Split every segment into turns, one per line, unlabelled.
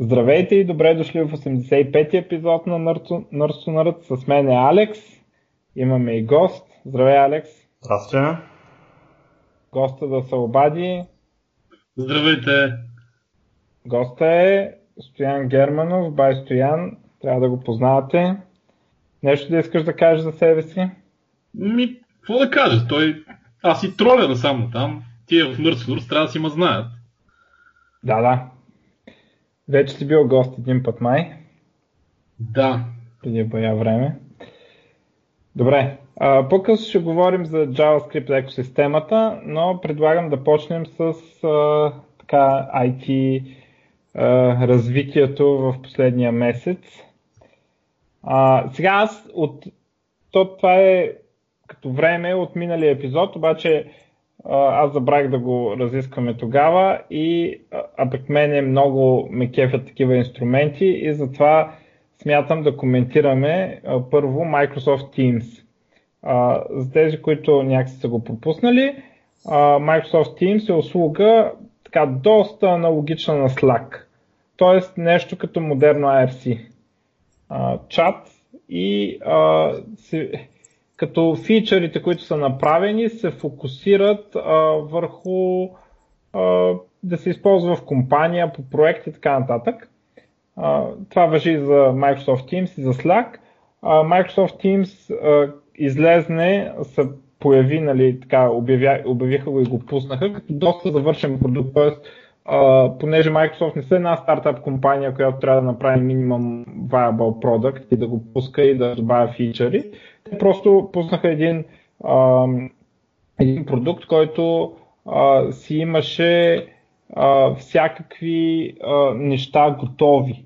Здравейте и добре дошли в 85-ти епизод на Nerd. С мен е Алекс. Имаме и гост. Здравей, Алекс.
Здрасти.
Госта да се обади.
Здравейте.
Госта е Стоян Германов, бай Стоян. Трябва да го познавате. Нещо да искаш да кажеш за себе си?
Ми, какво да кажа? Той... Аз и троля само там. Тия в Nurse трябва да си ма знаят.
Да, да. Вече си бил гост един път май.
Да.
Преди бая време. Добре. по-късно ще говорим за JavaScript екосистемата, но предлагам да почнем с а, така IT а, развитието в последния месец. А, сега аз от то, това е като време от миналия епизод, обаче аз забравих да го разискваме тогава и а пък мене много ме кефят такива инструменти и затова смятам да коментираме първо Microsoft Teams. За тези, които някакси са го пропуснали, Microsoft Teams е услуга така доста аналогична на Slack. Тоест нещо като модерно IRC. Чат и а, се, като фичърите, които са направени, се фокусират а, върху а, да се използва в компания, по проект и така нататък. А, това въжи за Microsoft Teams и за Slack. А, Microsoft Teams а, излезне, се появи, нали, така, обявя, обявиха го и го пуснаха, като доста завършен продукт, т.е. понеже Microsoft не са една стартап компания, която трябва да направи минимум viable product и да го пуска и да добавя фичъри, те просто пуснаха един, а, един продукт, който а, си имаше а, всякакви а, неща готови.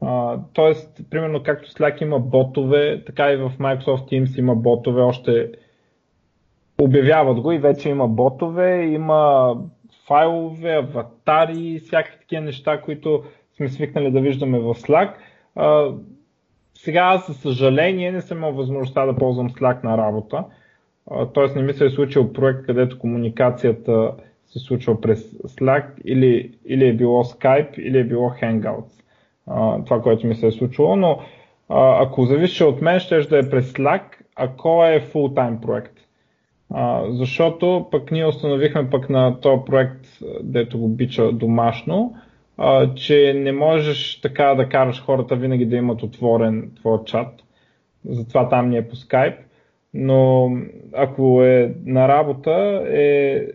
А, тоест, примерно както Slack има ботове, така и в Microsoft Teams има ботове, още обявяват го и вече има ботове, има файлове, аватари, всякакви такива неща, които сме свикнали да виждаме в Slack. А, сега за съжаление, не съм имал възможността да ползвам Slack на работа. Тоест не ми се е случил проект, където комуникацията се случва през Slack или, или е било Skype, или е било Hangouts. Това, което ми се е случило, но ако зависи от мен, ще да е през Slack, ако е full-time проект. Защото пък ние установихме пък на този проект, дето го бича домашно, а, че не можеш така да караш хората винаги да имат отворен твой чат. Затова там ни е по скайп. Но ако е на работа, е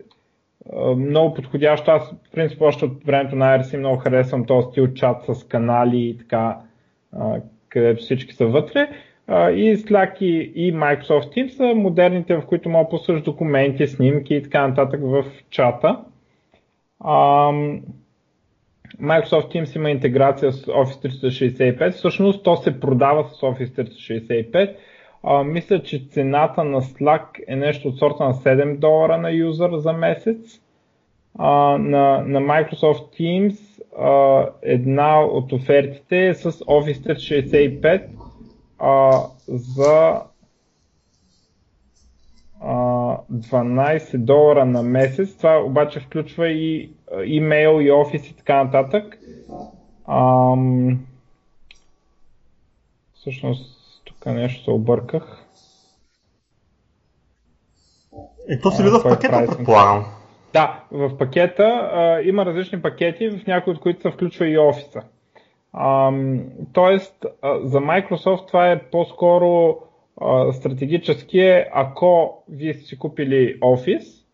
много подходящо. Аз, в принцип, още от времето на IRC много харесвам този стил чат с канали и така, където всички са вътре. И Slack и, и Microsoft Teams са модерните, в които мога да документи, снимки и така нататък в чата. Microsoft Teams има интеграция с Office 365. Всъщност то се продава с Office 365. А, мисля, че цената на Slack е нещо от сорта на 7 долара на юзър за месец. А, на, на Microsoft Teams а, една от офертите е с Office 365 а, за 12 долара на месец. Това обаче включва и имейл и офис и така нататък. Ам... Всъщност, тук нещо се обърках.
И то се влиза в пакета, предполагам.
Да, в пакета а, има различни пакети, в някои от които се включва и офиса. Ам, тоест, а, за Microsoft това е по-скоро стратегически е, ако вие сте си купили Office,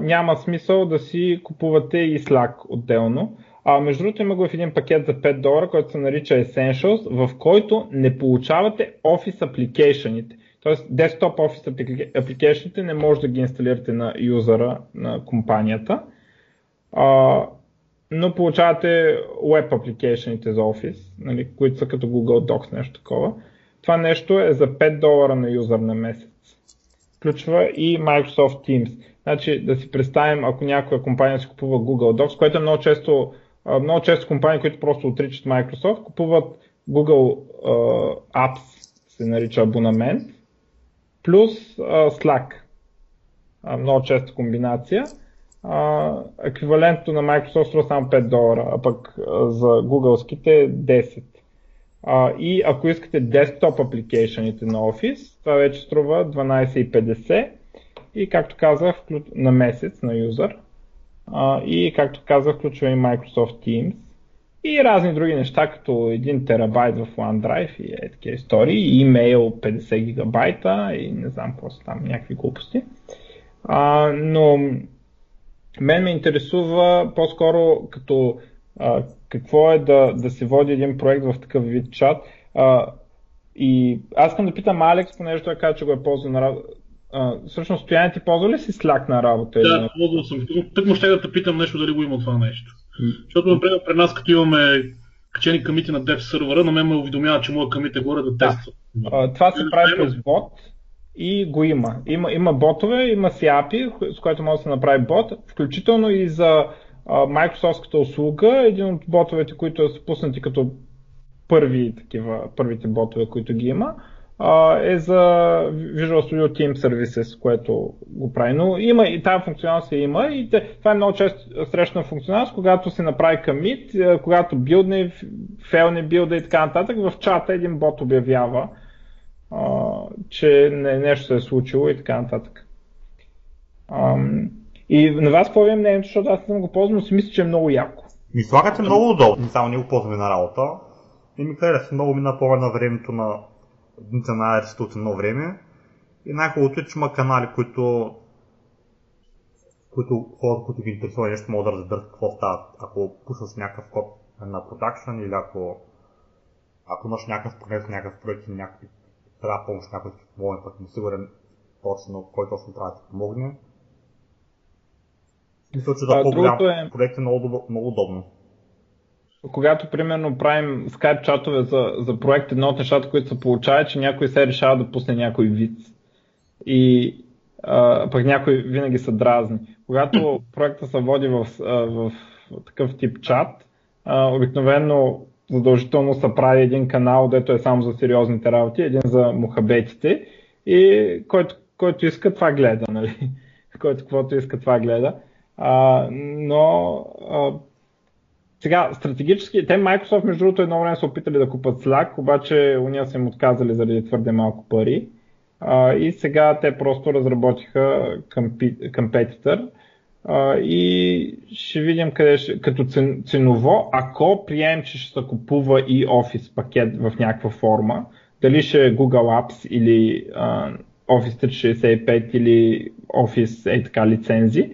няма смисъл да си купувате и Slack отделно. А, между другото има го в един пакет за 5 долара, който се нарича Essentials, в който не получавате Office application Тоест, desktop Office application не може да ги инсталирате на юзера на компанията, а, но получавате Web application за Office, нали, които са като Google Docs, нещо такова. Това нещо е за 5 долара на юзър на месец. Включва и Microsoft Teams. Значи да си представим, ако някоя компания си купува Google Docs, което е много често, много често компании, които просто отричат Microsoft, купуват Google uh, Apps, се нарича абонамент, плюс uh, Slack. Uh, много честа комбинация. еквивалентно на Microsoft струва само 5 долара, а пък а, за Google-ските 10. И ако искате десктоп апликейшените на Office, това вече струва 12,50 и както казах на месец на юзър. И както казах, включва и Microsoft Teams и разни други неща, като 1 терабайт в OneDrive и е такива истории, имейл 50 гигабайта и не знам просто там някакви глупости. А, но мен ме интересува по-скоро като а, какво е да, да се води един проект в такъв вид чат. А, и аз искам да питам Алекс, понеже той каза, че го е ползвал на работа. Всъщност, Стоян, ти ползва ли си Slack на работа?
Да, ползвал съм. Тък му ще да те питам нещо дали го има това нещо. Защото, например, при нас, като имаме качени камити на Dev сервера, на мен ме уведомява, че моят камит е горе да тества.
Да. Това се прави през бот и го има. има. Има ботове, има си API, с което може да се направи бот, включително и за Microsoftската услуга, един от ботовете, които е спуснати като първи такива, първите ботове, които ги има, е за Visual Studio Team Services, което го прави. Но има и тази функционалност я има и това е много често срещана функционалност, когато се направи комит, когато билдне, фейлне билда и така нататък, в чата един бот обявява, че нещо се е случило и така нататък. И на вас какво ви е мнението, защото аз съм го ползвал, но си мисля, че е много яко.
Ми слагате много удобно, само ние го ползваме на работа. И ми хареса много ми напомня на времето на дните на Аристот едно време. И най-хубавото е, че има канали, които които хората, които ги интересува нещо, могат да разберат какво става. Ако пушваш някакъв код на продакшн или ако, ако имаш някакъв проект, някакъв проект и някакви трябва помощ, някой помогне, пък не сигурен точно кой точно трябва да ти помогне. Мисля, че да по-голям е... проект е много, много удобно
когато примерно правим скайп чатове за, за проект, едно от нещата, които се получава е, че някой се решава да пусне някой вид. И а, пък някой винаги са дразни. Когато проекта се води в, в, в такъв тип чат, а, обикновено задължително се прави един канал, дето е само за сериозните работи, един за мухабетите и който, който иска това гледа, нали? който каквото иска това гледа. А, но а, сега, стратегически, те Microsoft между другото едно време са опитали да купат Slack, обаче уния са им отказали заради твърде малко пари. А, и сега те просто разработиха компетитор и ще видим къде ще, като цен, ценово, ако приемем, че ще се купува и Office пакет в някаква форма, дали ще е Google Apps или а, Office 365 или Office е така лицензи,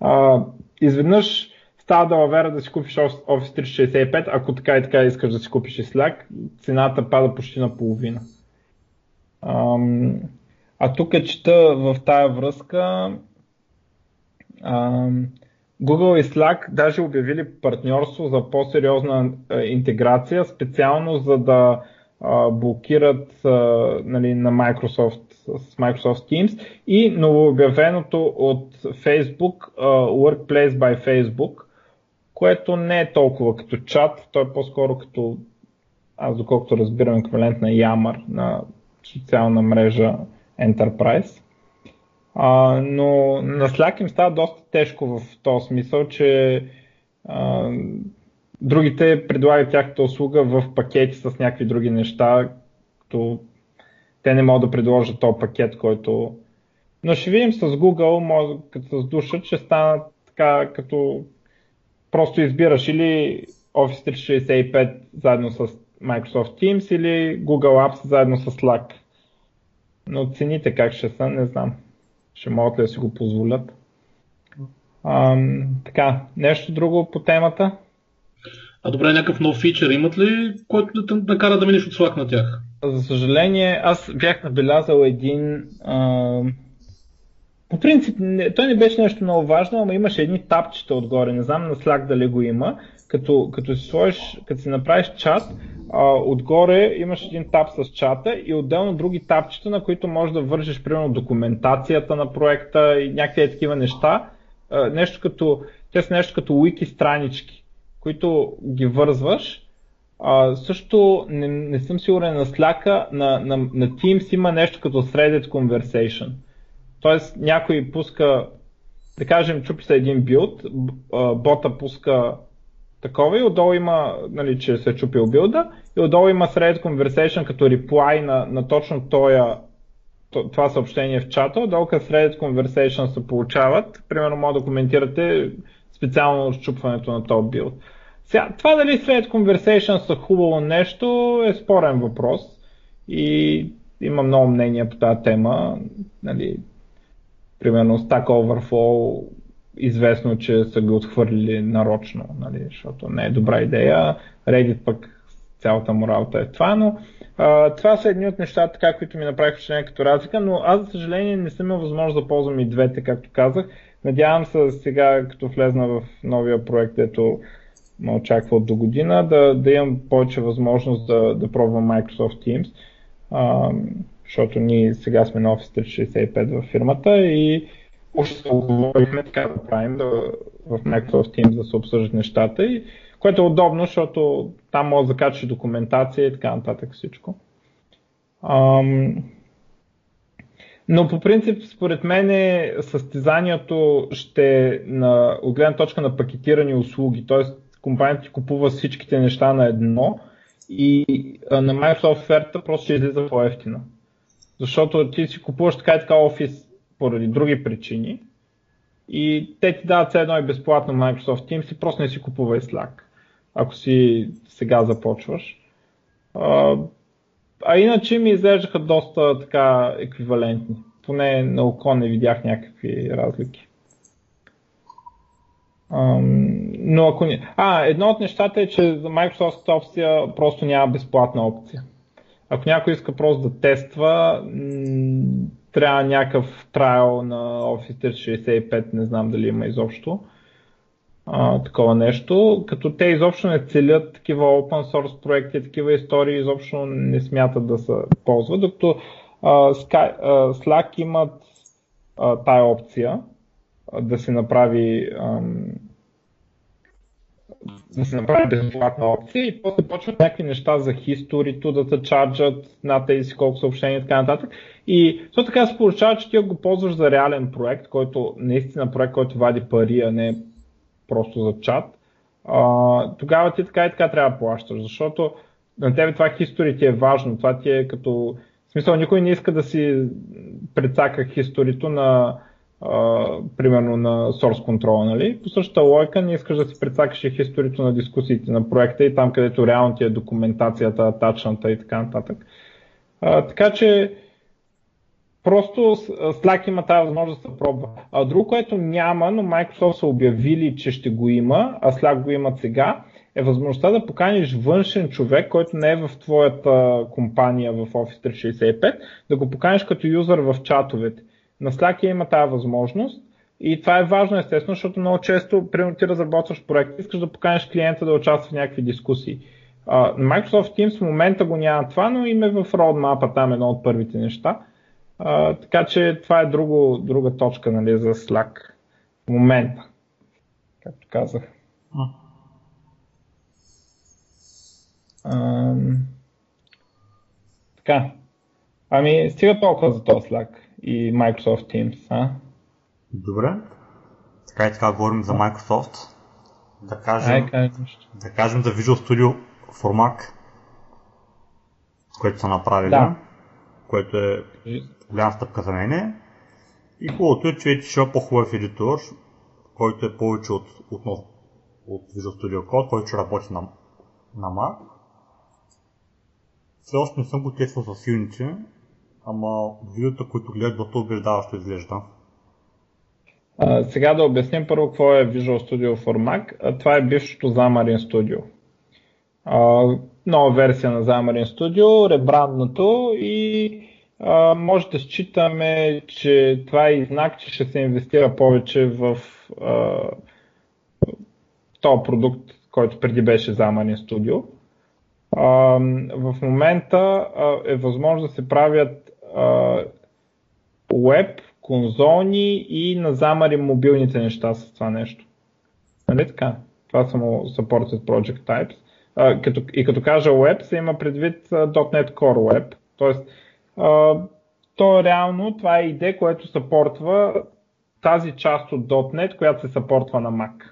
а, изведнъж става да лавера да си купиш Office 365, ако така и така искаш да си купиш и Slack, цената пада почти на половина. Ам, а тук е чета в тая връзка ам, Google и Slack даже обявили партньорство за по-сериозна а, интеграция, специално за да а, блокират а, нали, на Microsoft с Microsoft Teams и новообявеното от Facebook uh, Workplace by Facebook, което не е толкова като чат, то е по-скоро като, аз доколкото разбирам, еквивалент на Yammer, на социална мрежа Enterprise. А, но на Slack им става доста тежко в този смисъл, че а, другите предлагат тяхната услуга в пакети с някакви други неща, като те не могат да предложат този пакет, който... Но ще видим с Google, може, като с душа, че стана така като просто избираш или Office 365 заедно с Microsoft Teams или Google Apps заедно с Slack. Но цените как ще са, не знам. Ще могат ли да си го позволят. Ам, така, нещо друго по темата?
А добре, някакъв нов фичър имат ли, който да накара да минеш от Slack на тях?
За съжаление, аз бях набелязал един ам, по принцип, не, той не беше нещо много важно, ама имаше едни тапчета отгоре. Не знам на Slack дали го има. Като, като си сложиш, като си направиш чат, а, отгоре имаш един тап с чата и отделно други тапчета, на които можеш да вържиш примерно документацията на проекта и някакви такива неща. А, нещо като, те са нещо като wiki странички, които ги вързваш. А, също не, не съм сигурен на Slack, на, на, на Teams има нещо като threaded conversation. Тоест някой пуска да кажем, чупи се един билд, бота пуска такова и отдолу има, нали, че се е чупил билда и отдолу има thread conversation като реплай на, на точно тоя, това съобщение в чата, отдолу като thread conversation се получават, примерно може да коментирате специално щупването на този билд. Сега, това дали thread conversation са хубаво нещо е спорен въпрос и има много мнения по тази тема. Нали, примерно Stack Overflow известно, че са го отхвърлили нарочно, нали, защото не е добра идея. Reddit пък цялата му работа е това, но а, това са едни от нещата, така, които ми направиха впечатление като разлика, но аз, за съжаление, не съм имал възможност да ползвам и двете, както казах. Надявам се сега, като влезна в новия проект, ето ме очаква до година, да, да имам повече възможност да, да пробвам Microsoft Teams, а, защото ние сега сме на Office 365 в фирмата и още се оговорихме така да правим да, в Microsoft Teams да се обсъждат нещата, и, което е удобно, защото там може да закачаш документация и така нататък всичко. Ам, но по принцип, според мен, състезанието ще на, от гледна точка на пакетирани услуги, т.е. компанията ти купува всичките неща на едно и на Microsoft оферта просто ще излиза по-ефтина. Защото ти си купуваш така и така офис поради други причини и те ти дават все едно и безплатно Microsoft Teams и просто не си купувай Slack, ако си сега започваш. А, а иначе ми изглеждаха доста така еквивалентни. Поне на око не видях някакви разлики. Но ако не... А, едно от нещата е, че за Microsoft опция просто няма безплатна опция. Ако някой иска просто да тества, трябва някакъв трайл на Office 365, не знам дали има изобщо а, такова нещо, като те изобщо не целят такива open source проекти, такива истории изобщо не смятат да се ползват, докато а, Sky, а, Slack имат а, тая опция да се направи да се направи безплатна опция и после почват някакви неща за хисторито да се чарджат на тези колко съобщения и така нататък. И то така се получава, че ти го ползваш за реален проект, който наистина проект, който вади пари, а не просто за чат. А, тогава ти така и така трябва да плащаш, защото на тебе това хистори ти е важно. Това ти е като... В смисъл, никой не иска да си прецака хисторито на примерно на source control, нали? По същата логика не искаш да си прецакаш и историята на дискусиите на проекта и там, където реално ти е документацията, атачната и така нататък. А, така че просто Slack има тази възможност да пробва. А друго, което няма, но Microsoft са обявили, че ще го има, а Slack го имат сега, е възможността да поканиш външен човек, който не е в твоята компания в Office 365, да го поканиш като юзър в чатовете. На Slack има тази възможност и това е важно естествено, защото много често, примерно ти разработваш проект, искаш да поканеш клиента да участва в някакви дискусии. Uh, Microsoft Teams в момента го няма това, но им е в roadmap там едно от първите неща. Uh, така че това е друго, друга точка нали, за Slack в момента, както казах. Uh, така. Ами, стига толкова за този Slack и Microsoft Teams. А?
Добре. Така и така говорим за Microsoft. Да кажем, Ай, да кажем за Visual Studio for Mac, което са направили, да. което е голяма стъпка за мене. И хубавото е, че вече ще има по-хубав едитор, който е повече от, от, от Visual Studio Code, който ще работи на, на Mac. Все още не съм го тествал с Unity, ама видеота, които гледат доста убеждаващо изглежда.
А, сега да обясним първо какво е Visual Studio for Mac. А, това е бившото Xamarin Studio. А, нова версия на Xamarin Studio, ребрандното и а, може да считаме, че това е и знак, че ще се инвестира повече в а, този продукт, който преди беше Xamarin Studio. А, в момента а, е възможно да се правят веб, конзолни и на замари мобилните неща с това нещо. Нали така? Това са му supported project types. А, като, и като кажа web, се има предвид .NET Core Web. Тоест, uh, то реално това е идея, което съпортва тази част от .NET, която се съпортва на Mac.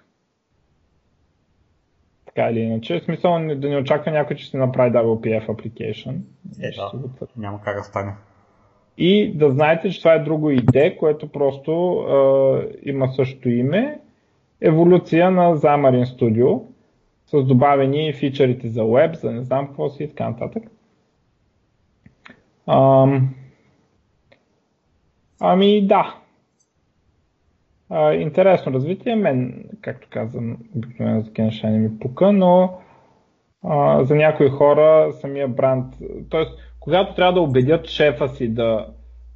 Така или иначе. В смисъл да не очаква някой, че ще направи WPF application.
Е, да. Няма как да стане.
И да знаете, че това е друго идея, което просто е, има също име. Еволюция на Xamarin Studio с добавени фичърите за web, за не знам какво си и така нататък. Ам... Ами да. А, интересно развитие. Мен, както казвам, обикновено за не ми пука, но за някои хора самия бранд, т.е. когато трябва да убедят шефа си да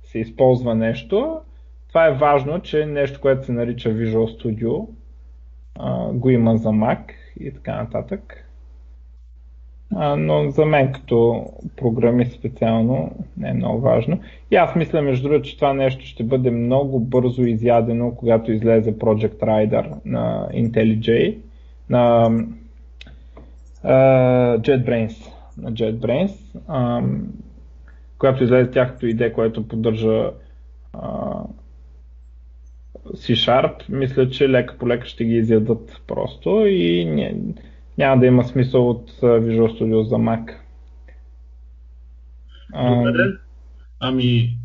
се използва нещо, това е важно, че нещо, което се нарича Visual Studio, го има за Mac и така нататък. Но за мен като програмист специално не е много важно. И аз мисля, между другото, че това нещо ще бъде много бързо изядено, когато излезе Project Rider на IntelliJ, на uh, JetBrains, на JetBrains, um, която излезе тяхното идея, което поддържа uh, C-Sharp, мисля, че лека по лека ще ги изядат просто и не, няма да има смисъл от Visual Studio за Mac.
Добре. Ами,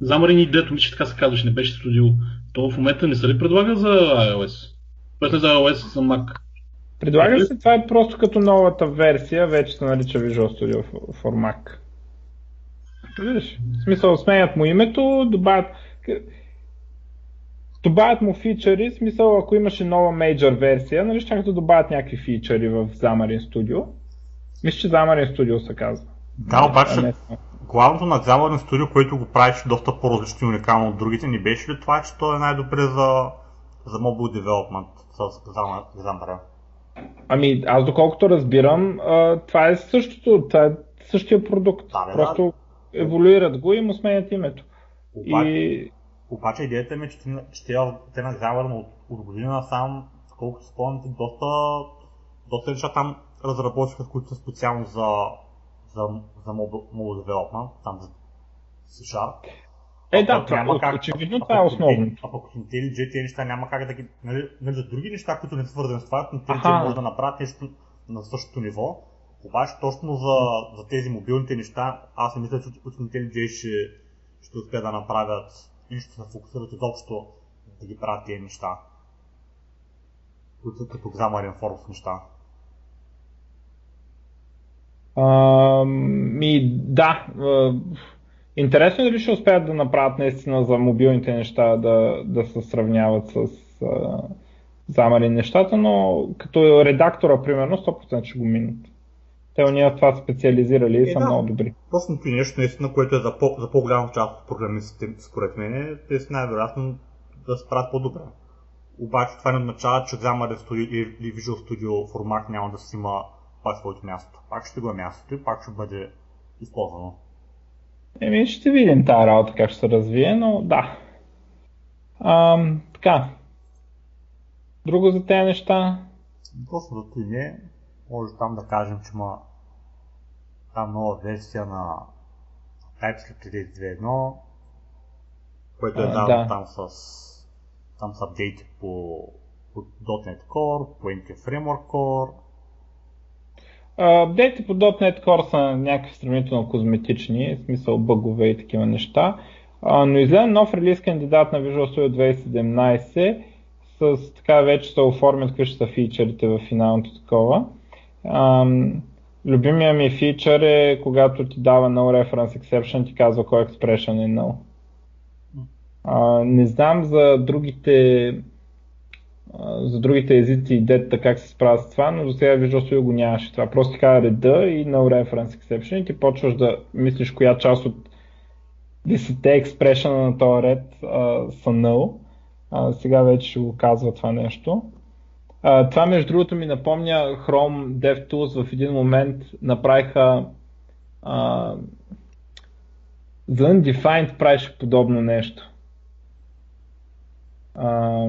замарени идеята ми, че така се казваше, не беше студио. То в момента не се ли предлага за iOS? Тоест не за iOS, за Mac.
Предлага се, това е просто като новата версия, вече се нарича Visual Studio for Mac. Виждаш, в смисъл сменят му името, добавят добавят му фичъри, смисъл ако имаше нова мейджор версия, нали ще да добавят някакви фичъри в Xamarin Studio. Мисля, че Xamarin Studio се казва.
Да, обаче не, главното на Xamarin Studio, което го правиш доста по-различно и уникално от другите, не беше ли това, че то е най-добре за, за mobile development с Xamarin?
Ами, аз доколкото разбирам, това е същото, това е същия продукт. Да, Просто да. еволюират го и му сменят името.
Обаче, и обаче идеята ми е, че, те, на Xamarin от, от година сам, колкото спомняте, доста, доста неща там разработиха, които са специално за, за, за mobile development, там за C-Sharp.
Е, да, това, няма как, очевидно това е основно.
А пък IntelliJ тези неща няма как да ги... Нали, нали, за други неща, които не са свързани с това, IntelliJ може да направят нещо на същото ниво. Обаче точно за, за тези мобилните неща, аз не мисля, че от IntelliJ ще, ще успеят да направят и ще се фокусират изобщо да ги правят тези неща, които са като Xamarin Force неща.
А, ми, да. Интересно е дали ще успеят да направят наистина за мобилните неща да, да се сравняват с а, Xamarin нещата, но като редактора, примерно, 100% ще го минат. Те уния това специализирали и е, са да. много добри.
Простото нещо, наистина, което е за, по, за по-голяма част от програмистите, според мен, те са най-вероятно да се правят по-добре. Обаче това не означава, че Xamarin Studio или Visual Studio формат няма да си има пак своето място. Пак ще го е мястото и пак ще бъде използвано.
Еми, ще видим тази работа как ще се развие, но да. Ам, така. Друго за тези неща?
Просто да не. Може там да кажем, че има там нова версия на TypeScript 2.1, което е дадено да. там с там с апдейти по, по .NET Core, по NT Framework Core.
Апдейти по .NET Core са някакви сравнително козметични, в смисъл бъгове и такива неща, но изгледа нов релиз кандидат на Visual Studio 2017 с така вече се оформят какви ще са фичерите в финалното такова. Любимия ми фичър е когато ти дава no reference exception, ти казва кой expression е null. А, не знам за другите за другите езици и дета как се справят с това, но до сега Visual Studio го нямаше това. Просто ти казва реда и no reference exception и ти почваш да мислиш коя част от десете експрешена на този ред а, са null. А, сега вече ще го казва това нещо. А, това между другото ми напомня Chrome DevTools в един момент направиха а, за Undefined правеше подобно нещо. А,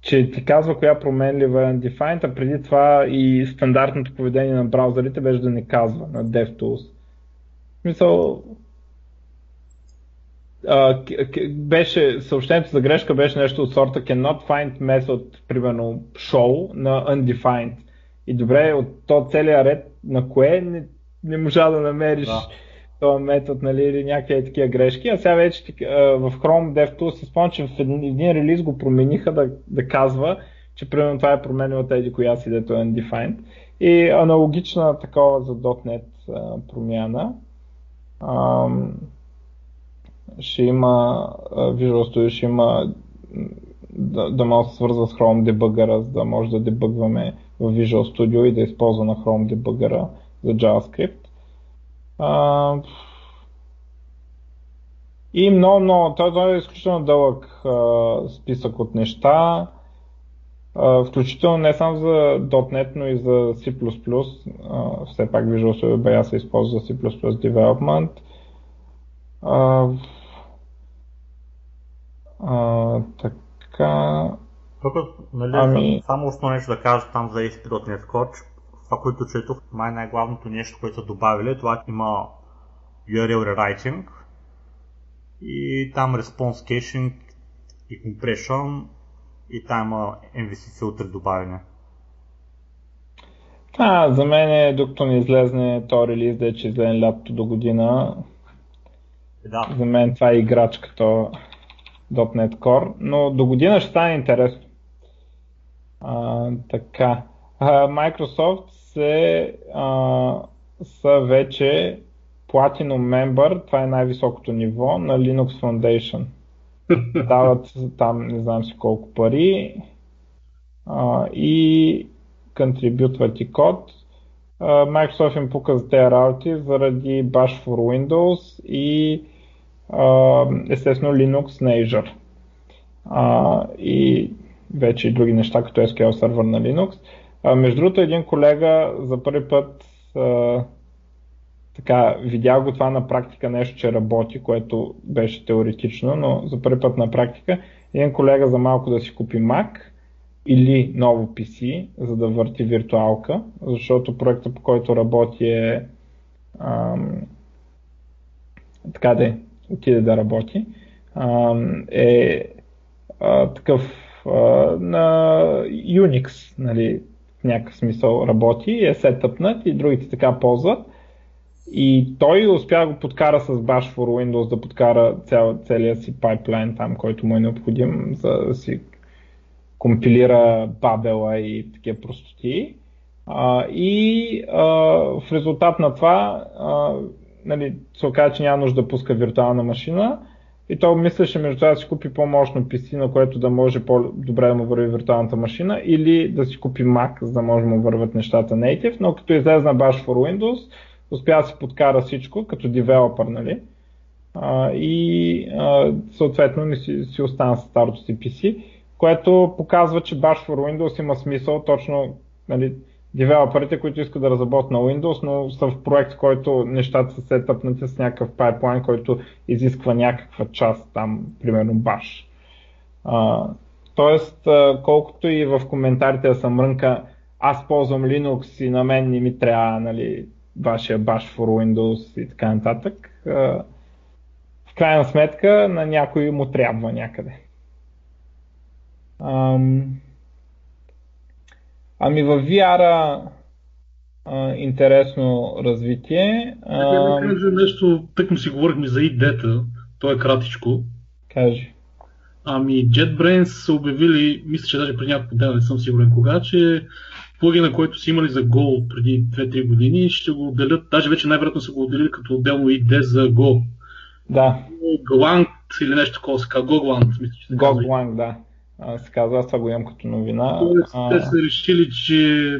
че ти казва коя променлива е Undefined, а преди това и стандартното поведение на браузърите беше да не казва на DevTools. В смисъл, uh, беше, съобщението за грешка беше нещо от сорта cannot find method, примерно show на undefined. И добре, от то целият ред на кое не, не можа да намериш да. Този метод нали, или някакви такива грешки. А сега вече в Chrome DevTools се спомням, че в един, един релиз го промениха да, да казва, че примерно това е променило тези коя си, дето е undefined. И аналогична такова за .NET промяна. Um, ще има Visual Studio, ще има да, да може да свързва с Chrome Debugger, за да може да дебъгваме в Visual Studio и да използва на Chrome Debugger за JavaScript. И много, много, той е изключително дълъг uh, списък от неща, uh, включително не само за .NET, но и за C++. Uh, все пак Visual Studio BA се използва за C++ Development. Uh, а, така.
Тук, нали, ами... само още нещо да кажа там за ASP.NET Core. Това, което четох, май най-главното нещо, което са добавили, това има URL rewriting и там response caching и compression и там има MVC филтри добавени.
А, за мен е, докато не излезне то релиз, да е, че излезе лятото до година. Да. За мен това е играчката .NET Core, но до година ще стане интересно. А, така. А, Microsoft се, а, са вече Platinum Member, това е най-високото ниво на Linux Foundation. Дават там не знам си колко пари а, и контрибютват и код. А, Microsoft им пука за тези работи заради Bash for Windows и естествено Linux на Azure. А, и вече и други неща, като SQL сервер на Linux. А, между другото, един колега за първи път а, така, видя го това на практика нещо, че работи, което беше теоретично, но за първи път на практика. Един колега за малко да си купи Mac или ново PC, за да върти виртуалка, защото проектът по който работи е ам, така да е, отиде да работи, е такъв на Unix, нали, някакъв смисъл работи, е сетъпнат и другите така ползват. И той успя да го подкара с Bash for Windows, да подкара цял, целият си пайплайн там, който му е необходим, за да си компилира бабела и такива простоти. А, и а, в резултат на това а, нали, се оказа, че няма нужда да пуска виртуална машина. И то мислеше между това да си купи по-мощно PC, на което да може по-добре да му върви виртуалната машина, или да си купи Mac, за да може да му върват нещата native, но като излезна Bash for Windows, успя да си подкара всичко като девелопър, нали? А, и а, съответно не си, си остана с старото си PC, което показва, че Bash for Windows има смисъл точно нали, девелоперите, които искат да разработят на Windows, но са в проект, който нещата са сетъпнати с някакъв пайплайн, който изисква някаква част там, примерно Bash. А, тоест, колкото и в коментарите да съм мрънка, аз ползвам Linux и на мен не ми трябва нали, вашия Bash for Windows и така нататък. А, в крайна сметка на някой му трябва някъде. Ам... Ами в VR а, интересно развитие.
А... Да кажа нещо, тък му си говорихме за идеята, то е кратичко.
Кажи.
Ами JetBrains са обявили, мисля, че даже преди няколко дена, не съм сигурен кога, че плагина, който са имали за Go преди 2-3 години, ще го отделят, даже вече най-вероятно са го отделили като отделно ID за Go.
Да.
Golang или нещо такова се казва, Golang, мисля, че се
Golang, да се казва, аз това го имам като новина.
Тоест, а... те са решили, че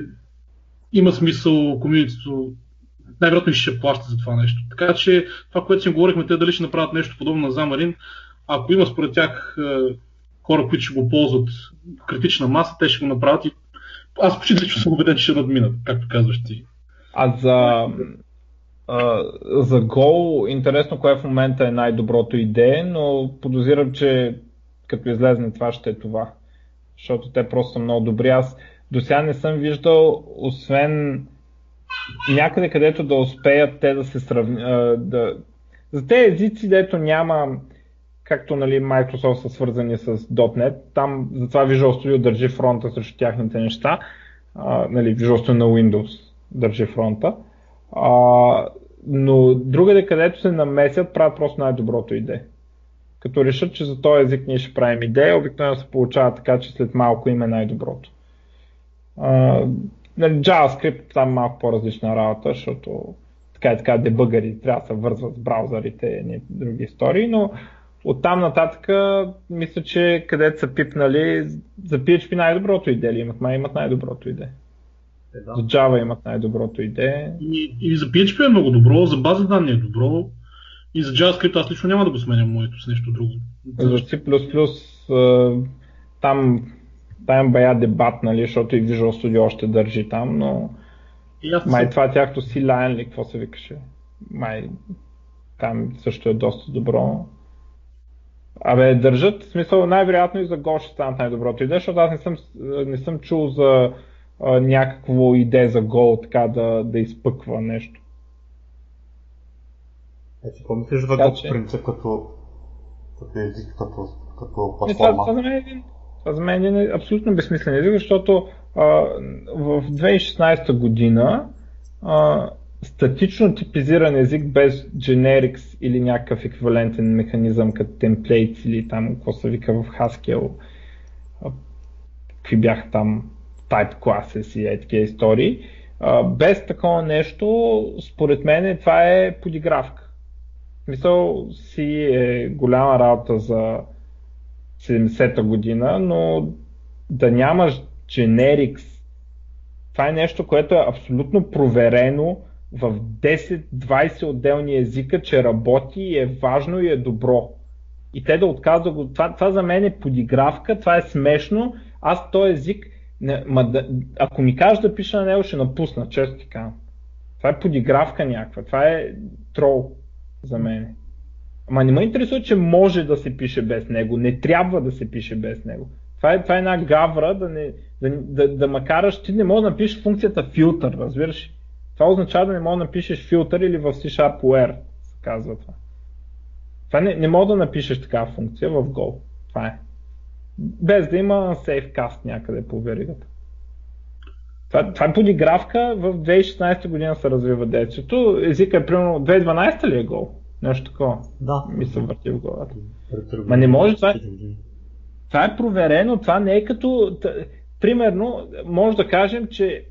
има смисъл комьюнитито най-вероятно ще плаща за това нещо. Така че това, което си говорихме, те дали ще направят нещо подобно на Замарин, ако има според тях е, хора, които ще го ползват критична маса, те ще го направят и аз почти лично съм убеден, че ще надминат, както казваш ти.
А за, а, за Go, интересно кое в момента е най-доброто идея, но подозирам, че като излезне това ще е това. Защото те просто са много добри. Аз до сега не съм виждал, освен някъде където да успеят те да се сравнят. Да... За тези езици, дето няма както нали, Microsoft са свързани с .NET, там затова Visual Studio държи фронта срещу тяхните неща, а, нали, Visual Studio на Windows държи фронта, а, но другаде където се намесят, правят просто най-доброто идея. Като решат, че за този език ние ще правим идея, обикновено се получава така, че след малко има най-доброто. А, нали, JavaScript там малко по-различна работа, защото така и така дебъгари трябва да се вързват с браузърите и други истории, но Оттам нататък, мисля, че където са пипнали, за PHP най-доброто идея имат? Май имат най-доброто идея. Е, да. За Java имат най-доброто идея.
И, и за PHP е много добро, за база данни е добро. И за JavaScript аз лично няма да го сменям моето с нещо друго.
За C++ там, там бая дебат, нали, защото и Visual Studio още държи там, но май това тяхто си Lion ли, какво се викаше? Май там също е доста добро. Абе, държат, в смисъл, най-вероятно и за Go ще станат най-доброто идея, защото аз не съм, не съм чул за а, някакво идея за Go, така да, да изпъква нещо.
Е, какво мислиш за Go че... принцип като, като език, като, като платформа? Е, това, това, за мен е един,
това за мен е абсолютно безсмислен език, защото а, в 2016 година а, статично типизиран език без generics или някакъв еквивалентен механизъм като templates или там какво се вика в Haskell, какви бяха там type classes и такива истории. Без такова нещо, според мен това е подигравка. В смисъл си е голяма работа за 70-та година, но да нямаш generics, това е нещо, което е абсолютно проверено, в 10-20 отделни езика, че работи и е важно и е добро. И те да отказват го. Това, това за мен е подигравка, това е смешно. Аз този език, не, ма да, ако ми кажеш да пиша на него, ще напусна, често ти. Това е подигравка някаква, това е трол за мен. Ама не ме интересува, че може да се пише без него, не трябва да се пише без него. Това е, това е една гавра, да, не, да, да, да макараш, ти не можеш да напишеш функцията филтър, разбираш? Това означава да не мога да напишеш филтър или в C-Sharp where, се казва това. Това не, не мога да напишеш такава функция в Go. Това е. Без да има cast някъде по веригата. Това, това е подигравка, в 2016 година се развива детството. Езика е примерно 2012 ли е Go? Нещо такова.
Да.
Ми се върти в главата. Ма не може това. Е, това е проверено, това не е като. Примерно, може да кажем, че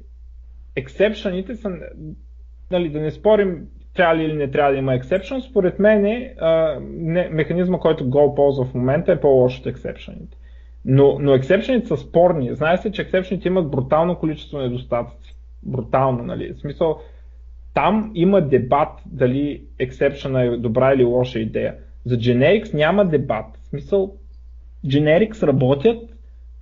ексепшените са, нали, да не спорим трябва ли или не трябва да има exception, според мен е, а, не, механизма, който Go ползва в момента е по-лош от exceptionите. Но, но exceptionите са спорни. Знае се, че exceptionите имат брутално количество недостатъци. Брутално, нали? В смисъл, там има дебат дали exception е добра или лоша идея. За generics няма дебат. В смисъл, generics работят,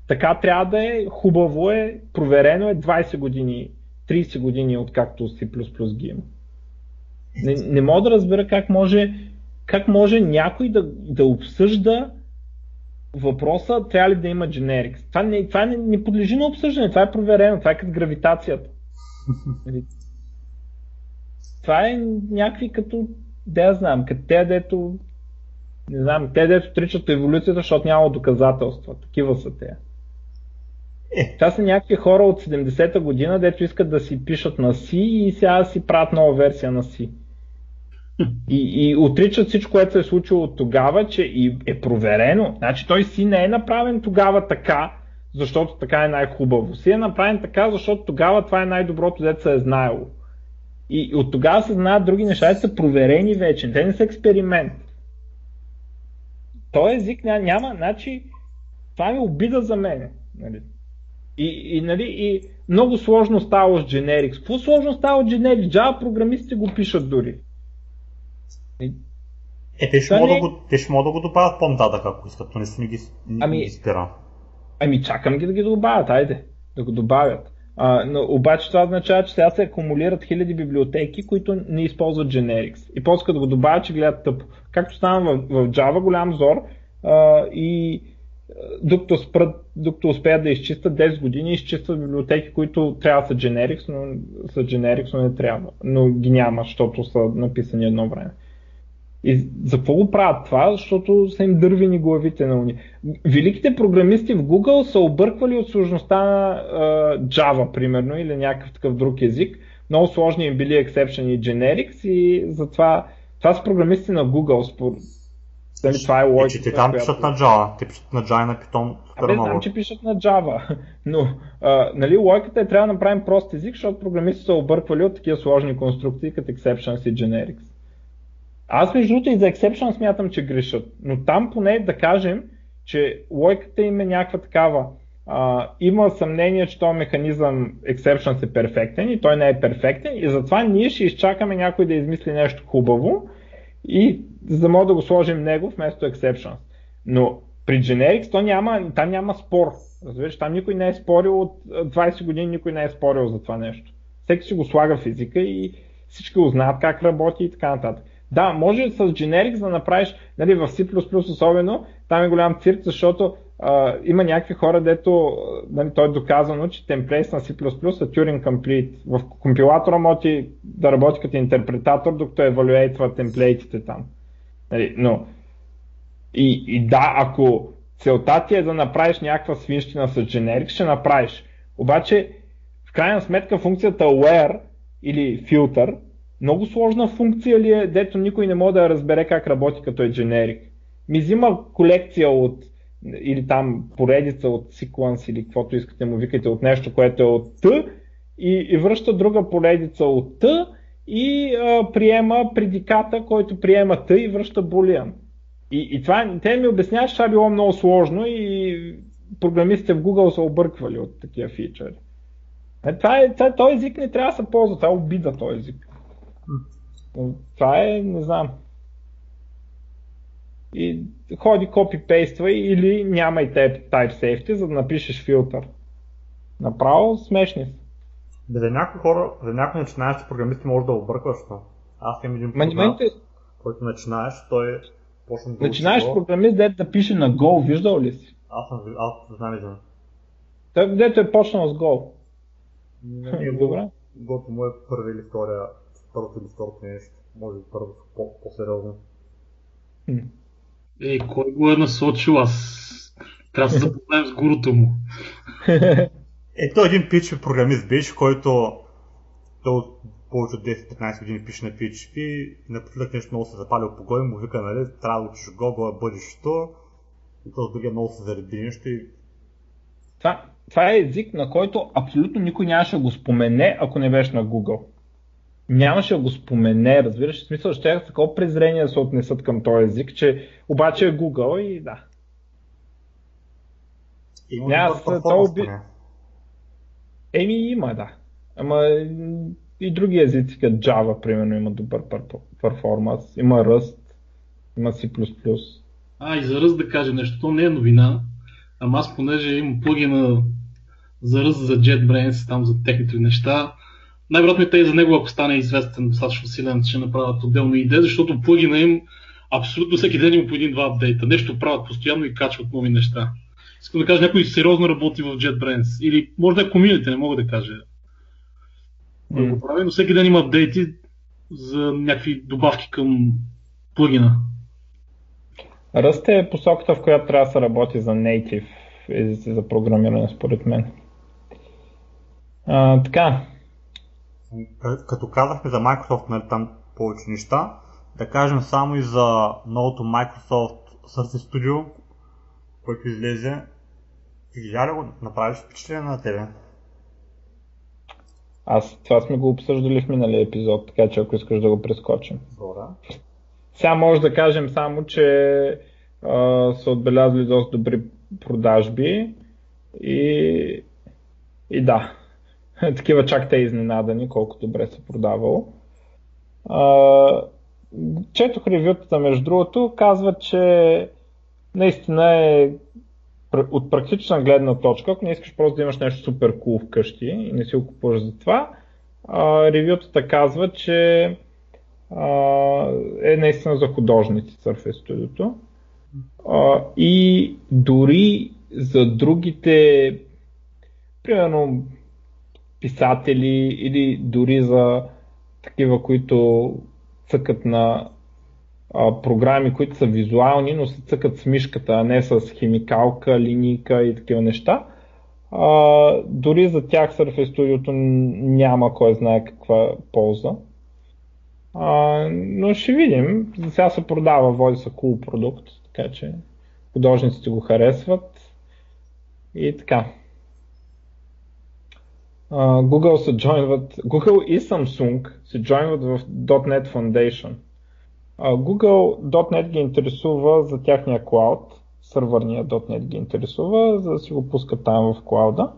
така трябва да е, хубаво е, проверено е 20 години 30 години откакто C++ ги има. Не, не мога да разбера как може, как може някой да, да обсъжда въпроса трябва ли да има generics. Това, не, това не, не подлежи на обсъждане, това е проверено, това е като гравитацията. Нали? това е някакви като, да я знам, като те, дето не знам, те дето отричат еволюцията, защото няма доказателства. Такива са те. Е. Това са някакви хора от 70-та година, дето искат да си пишат на C и сега си правят нова версия на C. И, и отричат всичко, което се е случило от тогава, че и е проверено. Значи той си не е направен тогава така, защото така е най-хубаво. Си е направен така, защото тогава това е най-доброто, дето се е знаело. И от тогава се знаят други неща, и са проверени вече. Те не са експеримент. Той език няма, няма значи, това е обида за мен. Нали? И, и, нали, и много сложно става с Generics. Какво сложно става от Generics? Java програмистите го пишат дори.
Е, те ще, не... да го, те ще могат да го добавят по-нататък, ако искат, но не са ни ги, ами, ги спира.
Ами чакам ги да ги добавят, айде, да го добавят. А, но обаче това означава, че сега се акумулират хиляди библиотеки, които не използват Generics. И после като го добавят, че гледат тъпо. Както стана в, в Java голям зор а, и докато, спрат, докато успеят да изчистят 10 години, изчистват библиотеки, които трябва да са generics, но са generics, но не трябва. Но ги няма, защото са написани едно време. И за какво го правят това? Защото са им дървени главите на уни. Великите програмисти в Google са обърквали от сложността на uh, Java, примерно, или някакъв такъв друг език. Много сложни им били exception и generics и затова това са програмисти на Google. Спор...
Дали, това е логика. Че те там която... пишат на Java, те пишат на Java и на Python.
Абе, знам, че пишат на Java, но а, нали, логиката е трябва да направим прост език, защото програмистите са обърквали от такива сложни конструкции, като exceptions и generics. Аз между другото и за exception смятам, че грешат, но там поне да кажем, че логиката им е някаква такава. А, има съмнение, че този механизъм exception е перфектен и той не е перфектен и затова ние ще изчакаме някой да измисли нещо хубаво и за да го сложим него вместо exceptions. Но при generics то няма, там няма спор. Разбираш, там никой не е спорил от 20 години, никой не е спорил за това нещо. Всеки си го слага в езика и всички го знаят как работи и така нататък. Да, може с Generics да направиш, нали, в C++ особено, там е голям цирк, защото а, има някакви хора, дето нали, то е доказано, че темплейт на C++ са Turing Complete. В компилатора може да работи като интерпретатор, докато евалюейтва темплейтите там. Нали, но и, и да, ако целта ти е да направиш някаква свинщина с Generics, ще направиш. Обаче, в крайна сметка функцията aware или filter много сложна функция ли е, дето никой не може да разбере как работи като е generic. Ми взима колекция от или там поредица от sequence или каквото искате му викате от нещо, което е от Т и, и връща друга поредица от Т и а, приема предиката, който приема Т и връща булиан. И, и това, те ми обясняват, че това било много сложно и програмистите в Google са обърквали от такива фичъри. Е, това е, това, този език не трябва да се ползва, това е обида този език. Това е, не знам. И ходи копи-пейства или нямайте type safety, за да напишеш филтър. Направо смешни са.
За някои хора, за някои начинаещи програмисти може да объркваш това. Аз имам един познат, който начинаеш, той почна да
Начинаеш програмист, дете да пише на Go, виждал ли си?
Аз съм, аз знам виждам.
Той дето е почнал с Go.
Не, Добре. Гото му е първи или втория първото или второто нещо. Може би първото по-сериозно.
Ей, кой го е насочил? Аз трябва да се запознаем с гуруто му.
Ето един PHP програмист беше, който той повече от 10-15 години пише на PHP и напоследък нещо много се запалил по гой, му вика, нали, трябва да учиш Go, Go е бъдещето и то другия много се зареди нещо и
това, това е език, на който абсолютно никой нямаше да го спомене, ако не беше на Google нямаше да го спомене, разбираш, в смисъл, ще е такова презрение да се отнесат към този език, че обаче е Google и да.
Има Няма, това би...
Еми има, да. Ама и други езици, като Java, примерно, има добър перформанс. Има Rust, има C++.
А, и за Rust да кажа нещо, то не е новина, ама аз понеже имам плагина за Rust, за JetBrains, там за техните неща, най-вероятно и те и за него, ако стане известен достатъчно силен, ще направят отделно идея, защото плагина им абсолютно всеки ден има по един-два апдейта. Нещо правят постоянно и качват нови неща. Искам да кажа, някой сериозно работи в JetBrains. Или може да е комьюнити, не мога да кажа. Mm. го прави, но всеки ден има апдейти за някакви добавки към плагина.
Ръст е посоката, в която трябва да се работи за native езици за програмиране, според мен. А, така,
като казахме за Microsoft, нали, там повече неща, да кажем само и за новото Microsoft Surface Studio, което излезе. Видя ли го? Направиш впечатление на тебе?
Аз това сме го обсъждали в миналия епизод, така че ако искаш да го прескочим.
Добре.
Сега може да кажем само, че а, са отбелязали доста добри продажби и, и да, такива чак те изненадани, колко добре се продавало. А, четох ревютата, между другото, казва, че наистина е от практична гледна точка, ако не искаш просто да имаш нещо супер кул cool вкъщи и не си го купуваш за това, а, ревютата казва, че а, е наистина за художници Surface Studio. А, и дори за другите, примерно писатели или дори за такива, които цъкат на а, програми, които са визуални, но се цъкат с мишката, а не с химикалка, линейка и такива неща. А, дори за тях Surface Studio няма кой знае каква полза. А, но ще видим. За сега се продава, води са cool продукт, така че художниците го харесват. И така. Google се joinват, Google и Samsung се joinват в .NET Foundation. Uh, Google.NET ги интересува за тяхния клауд, сървърния .NET ги интересува, за да си го пускат там в клауда.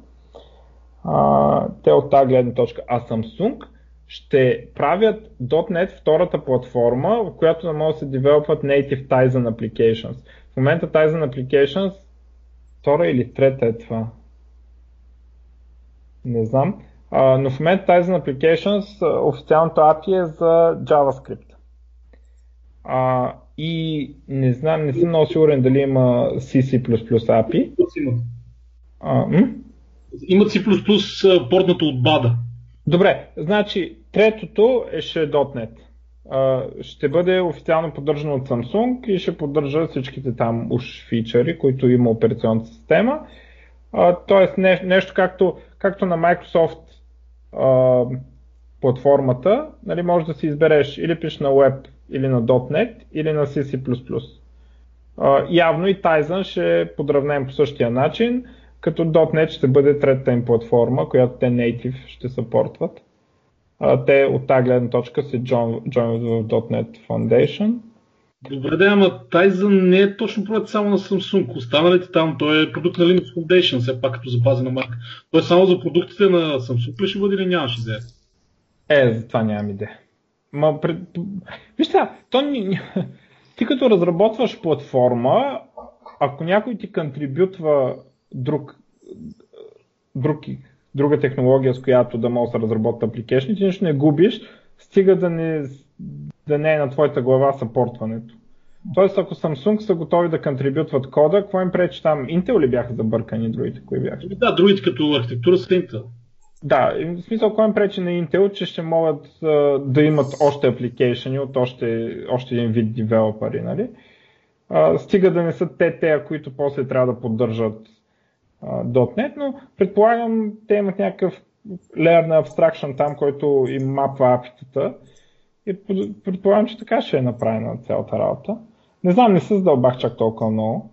Те от тази гледна точка, а Samsung ще правят .NET втората платформа, в която да могат да се девелопват native Tizen applications. В момента Tizen applications втора или трета е това. Не знам. А, но в момента Tizen Applications официалното API е за JavaScript. А, и не знам, не съм много сигурен дали има C++ API.
А, м? Имат C++ портнато от бада.
Добре, значи третото е ще .NET. А, ще бъде официално поддържано от Samsung и ще поддържа всичките там уж фичъри, които има операционната система. Тоест не, нещо както, както на Microsoft а, платформата, нали, може да си избереш или пиш на Web, или на .NET, или на C++. А, явно и Tizen ще подравнем по същия начин, като .NET ще бъде третата им платформа, която те native ще съпортват. А, те от тази гледна точка се joinват в .NET Foundation.
Добре, да, ама Tizen не е точно проект само на Samsung. Останалите там, той е продукт на Linux Foundation, все пак като запази на Mac. Той е само за продуктите на Samsung ли ще бъде или нямаш идея?
Е, за това нямам идея. Ма, пред... Вижте, то ти като разработваш платформа, ако някой ти контрибютва друг, друг, друга технология, с която да може да разработят апликейшни, ти нищо не губиш, стига да не, да не е на твоята глава съпортването. Тоест, ако Samsung са готови да контрибютват кода, какво им пречи там? Intel ли бяха забъркани другите? Кои бяха?
Да, другите като архитектура са Intel.
Да, в смисъл, кой им пречи на Intel, че ще могат а, да имат още апликейшени от още, още един вид девелопери, нали? А, стига да не са те, те, които после трябва да поддържат а, .NET, но предполагам, те имат някакъв layer на abstraction там, който им мапва апитата и предполагам, че така ще е направена цялата работа. Не знам, не се задълбах чак толкова много.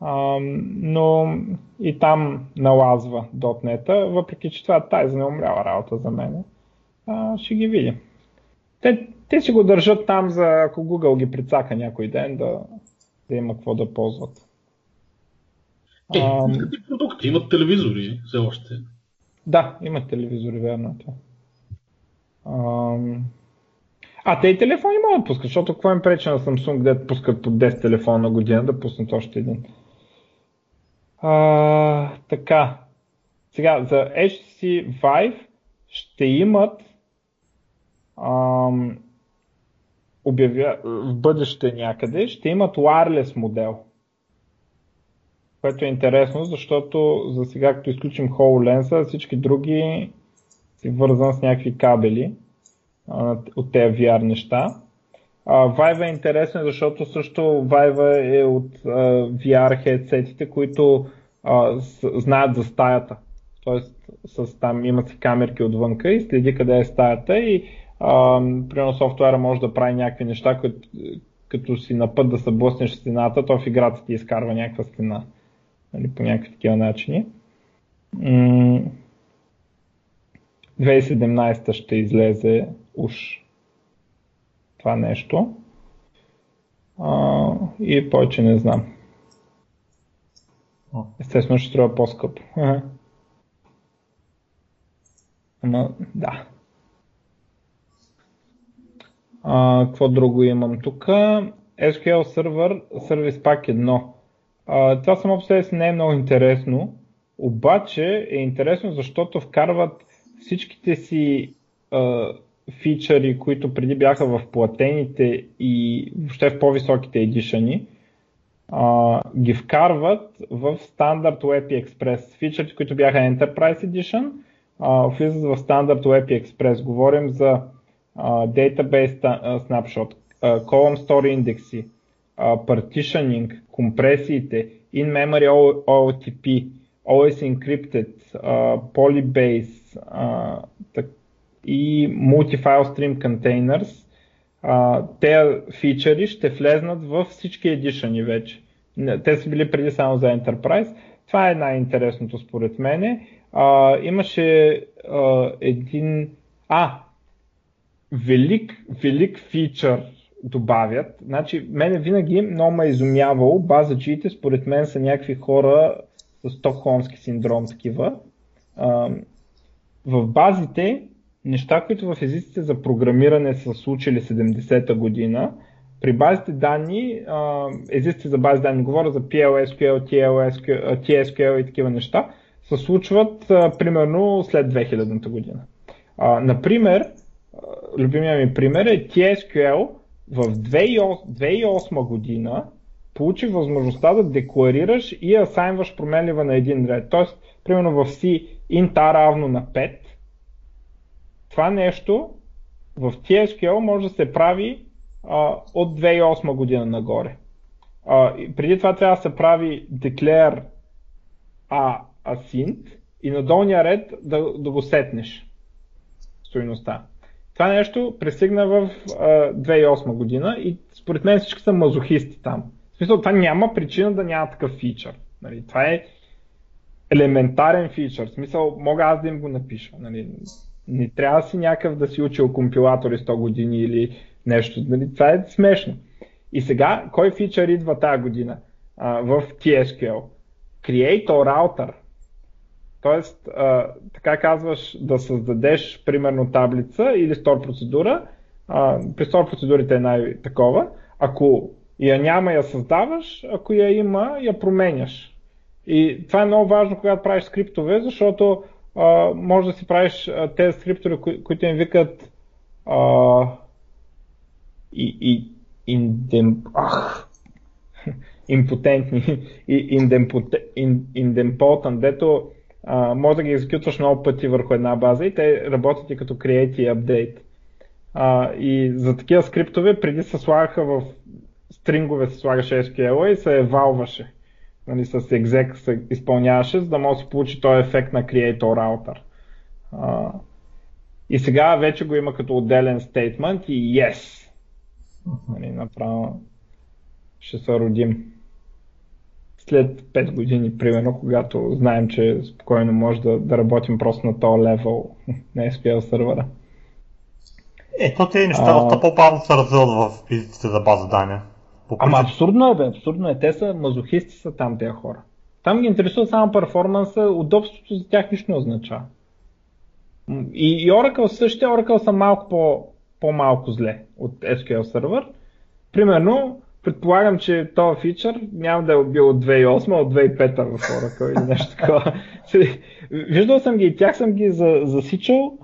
А, но и там налазва .NET, въпреки че това тази не умряла работа за мен. А, ще ги видим. Те, те ще го държат там, за ако Google ги прицака някой ден, да, да има какво да ползват.
Е, а, продукти, имат телевизори все още.
Да, имат телевизори, верно е това. А, те и телефони могат да пускат, защото какво им пречи на Samsung, да пускат по 10 телефона на година, да пуснат още един. А, така. Сега, за HTC Vive ще имат ам, обявя, в бъдеще някъде, ще имат wireless модел. Което е интересно, защото за сега, като изключим HoloLens, всички други си вързан с някакви кабели а, от тези VR неща. Vive е интересен, защото също Vive е от VR headsetите, които знаят за стаята. Тоест, с, там имат си камерки отвънка и следи къде е стаята и uh, примерно софтуера може да прави някакви неща, като, като си на път да се блъснеш стената, то в играта ти изкарва някаква стена. Нали, по някакви такива начини. 2017 ще излезе уж това нещо. А, и повече не знам. Естествено ще струва по-скъпо. Ама, да. А, какво друго имам тук? SQL Server Service Pack 1. А, това само по себе си не е много интересно, обаче е интересно, защото вкарват всичките си а, фичъри, които преди бяха в платените и въобще в по-високите едишъни, а, ги вкарват в стандарт Web Express. Фичърите, които бяха Enterprise Edition, а, влизат в стандарт Web Express. Говорим за а, Database Snapshot, uh, column store индекси, partitioning, компресиите, in-memory OLTP, always encrypted, uh, polybase uh, так, и multi-file stream containers, uh, те фичъри ще влезнат във всички едишъни вече. Те са били преди само за Enterprise. Това е най-интересното според мене. Uh, имаше uh, един... А, велик, велик фичър добавят. Значи, мене винаги много ме е изумявало. Базаджиите, според мен, са някакви хора с стокхолмски синдром такива. А, в базите, неща, които в езиците за програмиране са случили 70-та година, при базите данни, езиците за бази данни, говоря за PLSQL, TLSQL, TSQL и такива неща, се случват примерно след 2000-та година. Например, любимия ми пример е TSQL в 2008 година получи възможността да декларираш и асайнваш променлива на един ред. Тоест, примерно в C a равно на 5. Това нещо в TSQL може да се прави а, от 2008 година нагоре. А, преди това трябва да се прави declare a asint и на долния ред да, да го сетнеш стоиността. Това нещо пристигна в а, 2008 година и според мен всички са мазохисти там. В смисъл, това няма причина да няма такъв фичър. Нали? Това е елементарен фичър. В смисъл, мога аз да им го напиша. Нали? Не трябва си някакъв да си учил компилатори 100 години или нещо. Нали? Това е смешно. И сега, кой фичър идва тази година а, в TSQL? Create router. Тоест, а, така казваш да създадеш примерно таблица или стор процедура. А, при стор процедурите е най-такова. Ако я няма, я създаваш, ако я има, я променяш. И това е много важно, когато правиш скриптове, защото а, може да си правиш а, тези скриптове, кои, които им викат а, и, и индем, ах, импотентни и индемпотент, дето а, може да ги екзекютваш много пъти върху една база и те работят и като create и update. А, и за такива скриптове преди се слагаха в стрингове се слагаше SQL и се евалваше. Нали, с exec се изпълняваше, за да може да се получи този ефект на creator router. А, и сега вече го има като отделен стейтмент и yes. Нали, направо ще се родим след 5 години, примерно, когато знаем, че спокойно може да, да работим просто на този левел на SQL сервера.
Ето тези неща доста по-бавно се развиват в езиците за база данни.
Ама абсурдно е, бе, абсурдно е. Те са мазохисти са там тези хора. Там ги интересува само перформанса, удобството за тях нищо не означава. И, и Oracle същите, Oracle са малко по, по-малко зле от SQL сервер. Примерно, предполагам, че този фичър няма да е бил от 2008, а от 2005 в Oracle или нещо такова. Виждал съм ги и тях съм ги засичал.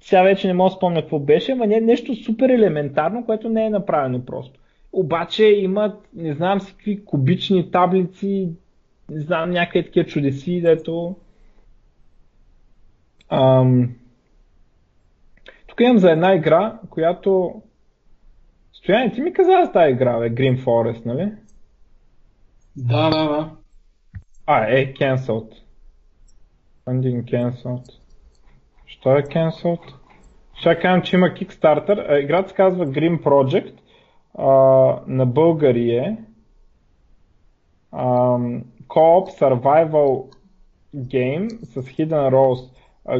Сега вече не мога да спомня какво беше, ама не, нещо супер елементарно, което не е направено просто. Обаче имат, не знам си какви кубични таблици, не знам някакви такива чудеси, дето... Ам... Тук имам за една игра, която Стояне, ти ми каза за тази игра, бе, Green Forest, нали?
Да, да, да.
А, е, cancelled. Funding cancelled. Що е cancelled? Ще кажем, че има Kickstarter. Играта се казва Green Project. На българи е. Co-op Survival Game с Hidden Roles.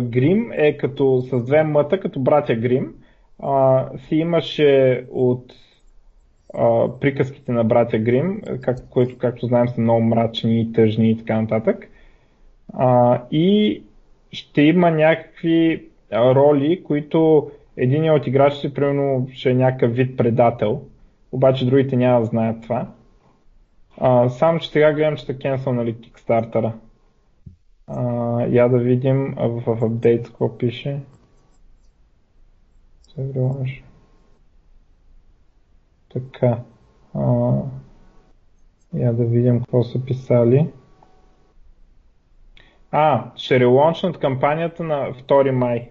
Грим е като с две мъта, като братя Грим а, си имаше от а, приказките на братя Грим, как, които, както знаем, са много мрачни и тъжни и така нататък. А, и ще има някакви роли, които един от играчите, примерно, ще е някакъв вид предател, обаче другите няма да знаят това. А, само, че сега гледам, че са нали, Kickstarter. я да видим в, в апдейт какво пише. Събираш. Така. А, я да видим какво са писали. А, ще релончнат кампанията на 2 май.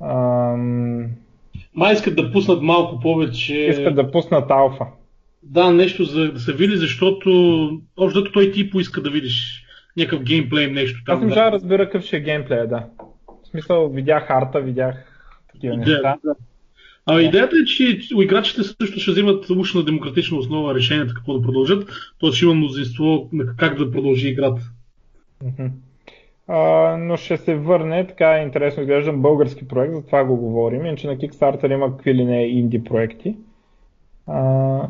Ам...
Май искат да пуснат малко повече.
Искат да пуснат алфа.
Да, нещо за да се види, защото общо той ти поиска да видиш някакъв геймплей, нещо там.
Аз не да. разбира какъв ще е геймплея, да. В смисъл, видях арта, видях такива
Идея,
неща.
Да. А идеята е, че играчите също ще взимат уж на демократична основа решенията какво да продължат, т.е. ще има мнозинство на как да продължи играта.
Uh-huh. Но ще се върне, така е интересно изглеждам, български проект, за това го говорим. Иначе на Kickstarter има какви ли не инди проекти. А,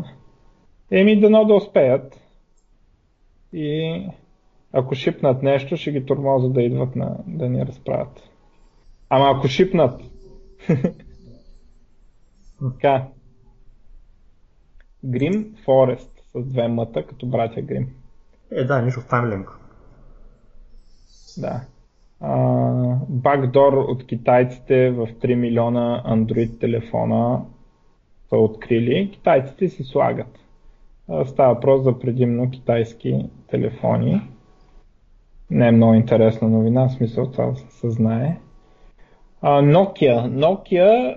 еми, дано да успеят. И ако шипнат нещо, ще ги тормоза да идват на, да ни разправят. Ама ако шипнат. така. Грим Форест с две мъта, като братя Грим.
Е, да, нищо в таймлинг.
Да. Бакдор от китайците в 3 милиона Android телефона са открили. Китайците си слагат. Става въпрос за предимно китайски телефони. Не е много интересна новина, в смисъл това се знае. Nokia. Nokia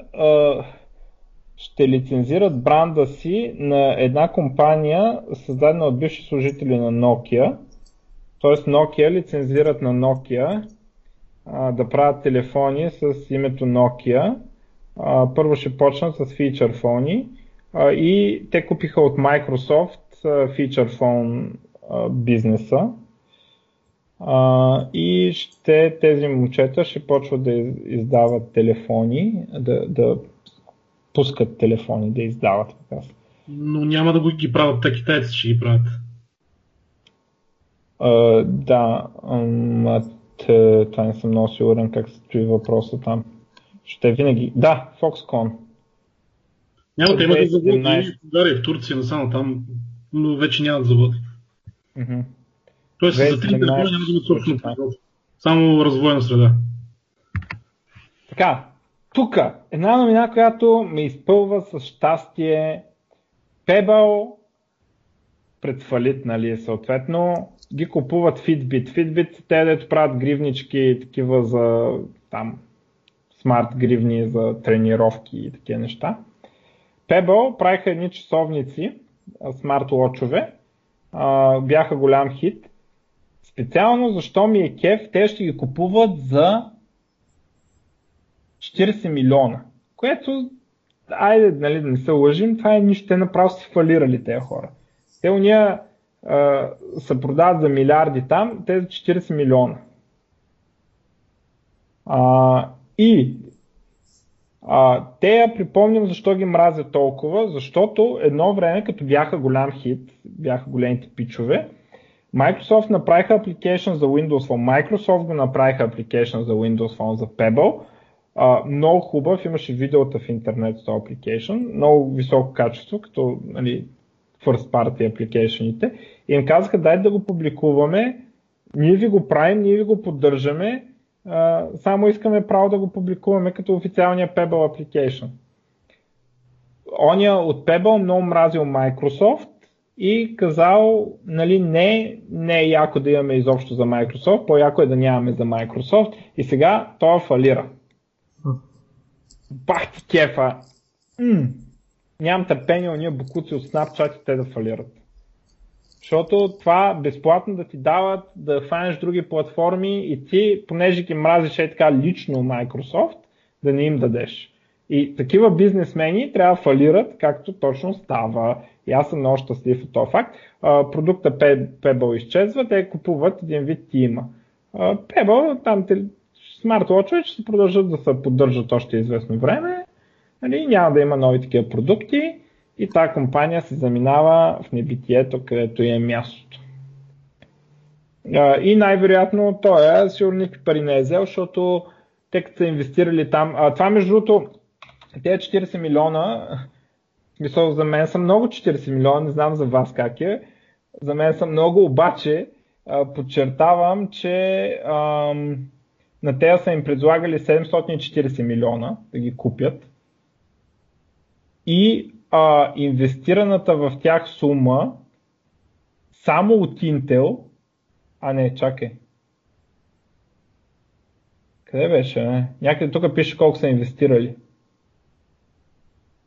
ще лицензират бранда си на една компания, създадена от бивши служители на Nokia. Тоест Nokia лицензират на Nokia а, да правят телефони с името Nokia. А, първо ще почнат с фичър фони а, и те купиха от Microsoft фичър фон бизнеса. А, и ще, тези момчета ще почват да издават телефони, да, да пускат телефони, да издават. Така.
Но няма да го ги правят, те китайци ще ги правят.
Uh, да, um, това не съм много сигурен как се стои въпроса там. Ще винаги. Да, Foxconn.
Няма, те имат да завод в България, в Турция, насам там, но вече нямат завод. Mm-hmm. Тоест за три телефона няма да имат собствено производство. Само развойна среда.
Така, тук една новина, която ме изпълва с щастие. Pebble пред фалит, нали, съответно, ги купуват Fitbit. Fitbit, те дето правят гривнички, такива за там, смарт гривни за тренировки и такива неща. Pebble правиха едни часовници, смарт лочове, бяха голям хит. Специално защо ми е кеф, те ще ги купуват за 40 милиона. Което, айде, нали, да не се лъжим, това е нищо, те направо си фалирали тези хора. Те уния се продават за милиарди там, те за 40 милиона. А, и а, те я припомням защо ги мразя толкова, защото едно време, като бяха голям хит, бяха големите пичове, Microsoft направиха application за Windows Phone. Microsoft го направиха application за Windows Phone за Pebble. А, много хубав, имаше видеота в интернет с този application, много високо качество, като нали, first party application и им казаха дай да го публикуваме, ние ви го правим, ние ви го поддържаме, а, само искаме право да го публикуваме като официалния Pebble application. Оня от Pebble много мразил Microsoft и казал, нали, не, не е яко да имаме изобщо за Microsoft, по-яко е да нямаме за Microsoft и сега това фалира. Бах ти кефа! М- нямам търпение уния букуци от Snapchat те да фалират. Защото това безплатно да ти дават да фанеш други платформи и ти, понеже ги мразиш е така лично Microsoft, да не им дадеш. И такива бизнесмени трябва да фалират, както точно става. И аз съм много щастлив от този факт. продукта Pebble изчезва, те купуват един вид тима. Pebble, там смарт-лочове ще се продължат да се поддържат още известно време. Нали, няма да има нови такива продукти и тази компания се заминава в небитието, където е мястото. И най-вероятно той е сигурно никакви пари не е взел, защото те като са инвестирали там. А, това между другото, тези 40 милиона, мисъл, за мен са много 40 милиона, не знам за вас как е. За мен са много, обаче подчертавам, че ам, на тези са им предлагали 740 милиона да ги купят. И а, инвестираната в тях сума само от Intel, а не, чакай. Къде беше? Не? Някъде тук пише колко са инвестирали.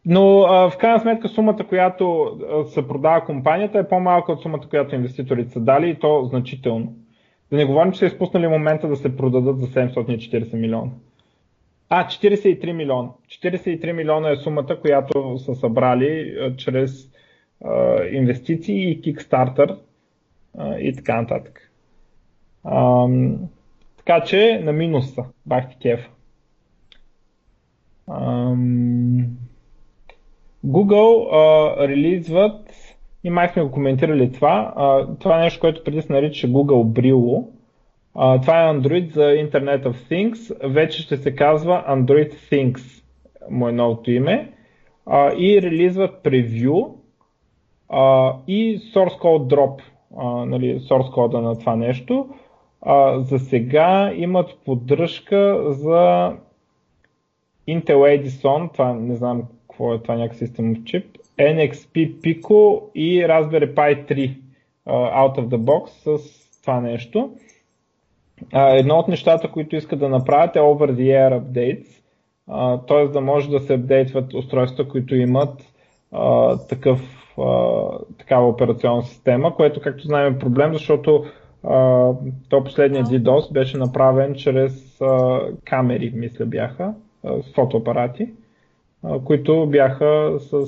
Но а, в крайна сметка сумата, която а, се продава компанията е по-малка от сумата, която инвеститорите са дали и то значително. Да не говорим, че са изпуснали момента да се продадат за 740 милиона. А, 43 милиона. 43 милиона е сумата, която са събрали а, чрез а, инвестиции и Kickstarter а, и така нататък. А, така че на минус са. Бах ти кефа. Google а, релизват, и май сме го коментирали това, а, това е нещо, което преди се нарича Google Brillo. Това е Android за Internet of Things, вече ще се казва Android Things, му е новото име. А, и релизват превю и source code drop, а, нали, source кода на това нещо. А, за сега имат поддръжка за Intel Edison, това не знам какво е това някакъв систем чип, NXP Pico и Raspberry Pi 3 uh, out of the box с това нещо. Едно от нещата, които искат да направят е over the air updates, т.е. да може да се апдейтват устройства, които имат uh, такъв, uh, такава операционна система, което както знаем е проблем, защото uh, то последния DDoS беше направен чрез uh, камери, мисля бяха, uh, с фотоапарати които бяха с...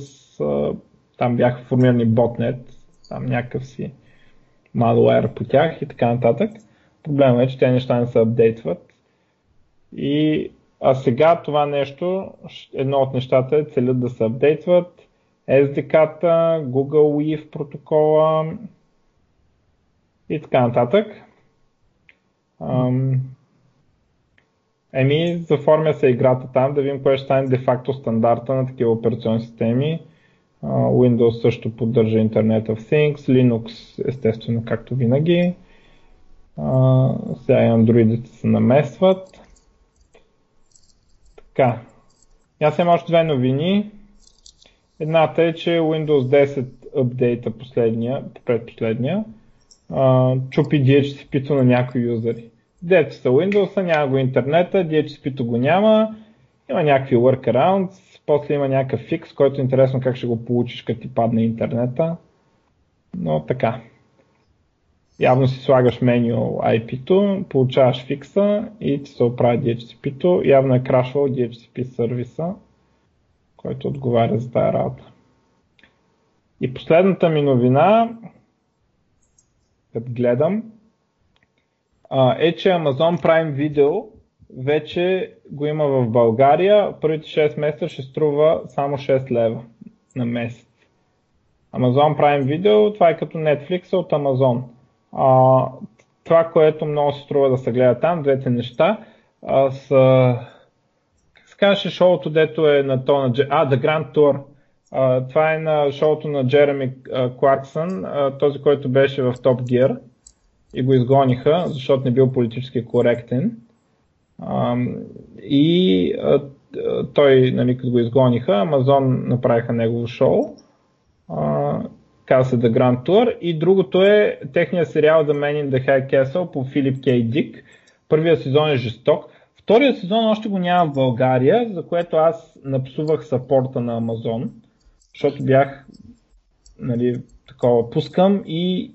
Там бяха формирани ботнет, там някакъв си malware по тях и така нататък. Проблемът е, че тези неща не се апдейтват. И, а сега това нещо, едно от нещата е целят да се апдейтват. SDK-та, Google Weave протокола и така нататък. Еми, заформя се играта там, да видим кое ще стане де-факто стандарта на такива операционни системи. Windows също поддържа Internet of Things, Linux естествено както винаги. Uh, сега и Android се намесват. Така. Аз имам още две новини. Едната е, че Windows 10 апдейта последния, предпоследния, uh, чупи DHCP-то на някои юзери. Дето са Windows, няма го интернета, DHCP-то го няма, има някакви workarounds, после има някакъв фикс, който е интересно как ще го получиш, като ти падне интернета. Но така. Явно си слагаш меню IP-то, получаваш фикса и ти се оправя DHCP-то. Явно е крашвал DHCP сервиса, който отговаря за тази работа. И последната ми новина, като гледам, е, че Amazon Prime Video вече го има в България. Първите 6 месеца ще струва само 6 лева на месец. Amazon Prime Video, това е като Netflix от Amazon. А, това, което много се струва да се гледа там, двете неща, а, са как шоуто, дето е на то на... А, The Grand Tour. А, това е на шоуто на Джереми Кларксън, този, който беше в Top Gear и го изгониха, защото не бил политически коректен. А, и а, той, нали, като го изгониха, Амазон направиха негово шоу, а, каза се Grand Tour и другото е техния сериал The Man in the High Castle по Филип Кей Дик. Първият сезон е жесток. Втория сезон още го няма в България, за което аз напсувах сапорта на Амазон, защото бях нали, такова, пускам и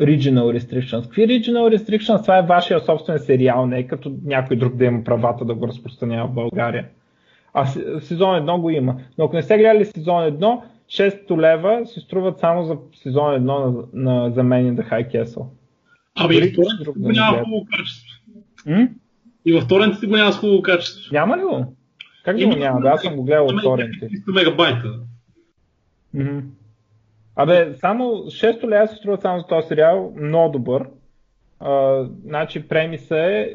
Regional Restrictions. Какви Regional Restrictions? Това е вашия собствен сериал, не е като някой друг да има правата да го разпространява в България. А сезон 1 го има. Но ако не сте гледали сезон 1, 6 лева се струват само за сезон 1 на, на Man in the High Castle.
Абе, и в го няма хубаво качество. М? И във торрентите го няма с хубаво качество.
Няма ли го? Как го няма? Аз съм го гледал от торрентите.
300 мегабайта.
Абе, само 6 лева се струва само за този сериал, много добър. А, значи премиса е,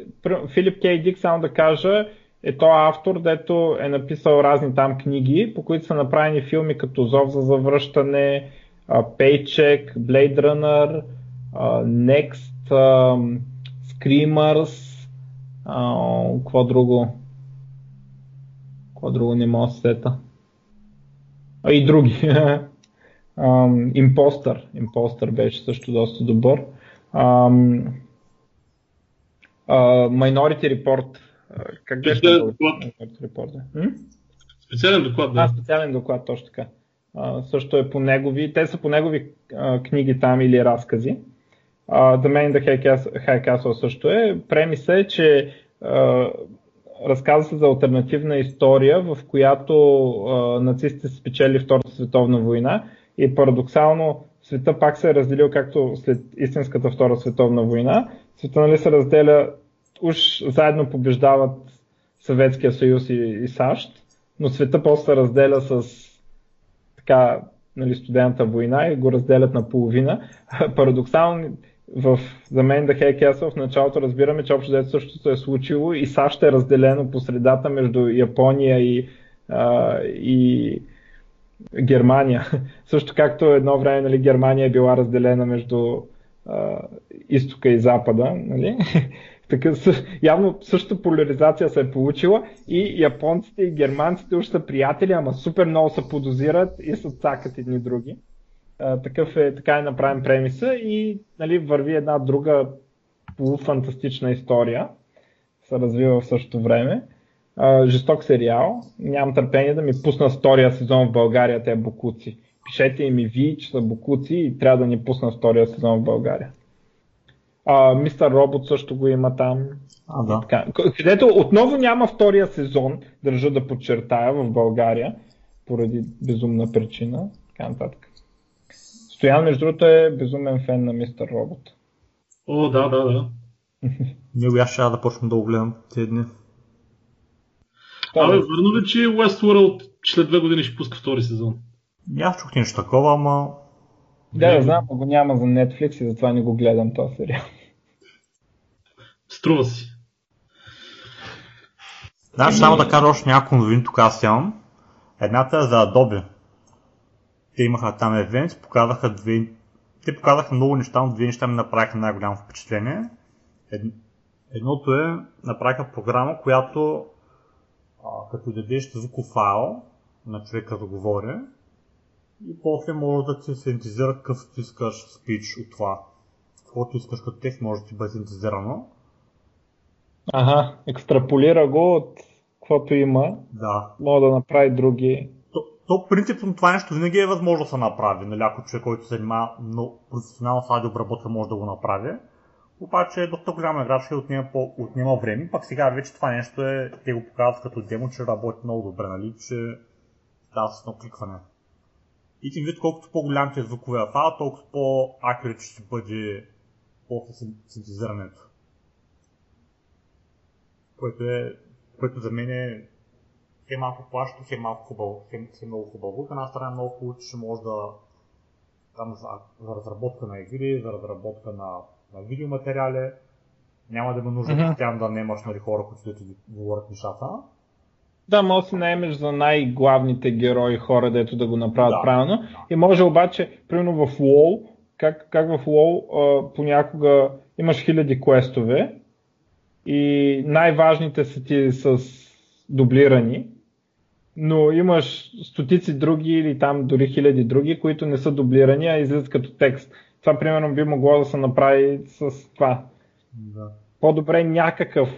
Филип Кей Дик, само да кажа, е то автор, дето е написал разни там книги, по които са направени филми като Зов за завръщане, Paycheck, Blade Runner, Next, Screamers, какво друго? Какво друго не мога да сета? А и други. Импостър. Импостър беше също доста добър. Minority Report. Как беше Minority Report?
Специален доклад, да.
А, специален доклад, точно така. А, също е по негови, те са по негови а, книги там или разкази. Uh, The Man in the High Castle също е. Премиса е, че uh, разказва се за альтернативна история, в която uh, нацистите са спечели Втората световна война и парадоксално света пак се е разделил както след истинската Втора световна война. Света нали, се разделя, уж заедно побеждават Съветския съюз и, и САЩ, но света после разделя с така, нали, студената война и го разделят на половина. Парадоксално в Man the High Castle в началото разбираме, че общо дето също се е случило и САЩ е разделено по средата между Япония и, а, и Германия. Също както едно време нали, Германия е била разделена между а, изтока и запада. Нали? така, явно същата поляризация се е получила и японците и германците уж са приятели, ама супер много се подозират и са цакат едни други. А, такъв е, така е направен премиса и нали, върви една друга полуфантастична история, се развива в същото време. А, жесток сериал. Нямам търпение да ми пусна втория сезон в България, те букуци. Пишете им и ви, че са букуци и трябва да ни пусна втория сезон в България. Мистер Робот също го има там.
А, да.
Така, където отново няма втория сезон, държа да подчертая в България, поради безумна причина. Така нататък. Стоян, между другото, е безумен фен на Мистер Робот.
О, да, да, да.
Него аз ще да почвам да го гледам тези дни.
Абе, върна ли, че Westworld след две години ще пуска втори сезон?
Аз чух нещо такова, ама...
Да, да знам, го няма за Netflix и затова не го гледам този сериал.
Струва си.
Да, ще само да кажа още няколко новини, тук аз имам. Едната е за Adobe. Те имаха там евент, показаха две... Те показаха много неща, но две неща ми направиха най-голямо впечатление. Едното е, направиха програма, която а, като дадеш звуков файл на човека да говори и после може да ти синтезира какъв ти искаш спич от това. Каквото искаш като текст може да ти бъде синтезирано.
Ага, екстраполира го от каквото има.
Да.
Мога да направи други.
То, то принципно това нещо винаги е възможно да се направи. Нали, ако човек, който се занимава много професионално с аудиообработка, може да го направи. Обаче е доста голяма играчка и отнема, по, отнема време. Пак сега вече това нещо е, те го показват като демо, че работи много добре, нали, че става с едно кликване. И ти вид, колкото по-голям ти е звуковия файл, толкова по-акюрит ще бъде после синтезирането. Което, е, което за мен е хем малко плащо, хем малко хубаво, хем много хубаво. От една страна е много хубаво, че може да там за, за разработка на игри, за разработка на на видеоматериали, няма да има нужда mm-hmm. постоянно да немаш нали, хора, които да ти говорят нещата.
Да, може да си наемеш за най-главните герои хора, дето да го направят
Да,
правилно.
да.
И може обаче, примерно в WoW, как, как в WoW а, понякога имаш хиляди квестове и най-важните са ти с дублирани, но имаш стотици други или там дори хиляди други, които не са дублирани, а излизат като текст. Това примерно би могло да се направи с това.
Да.
По-добре някакъв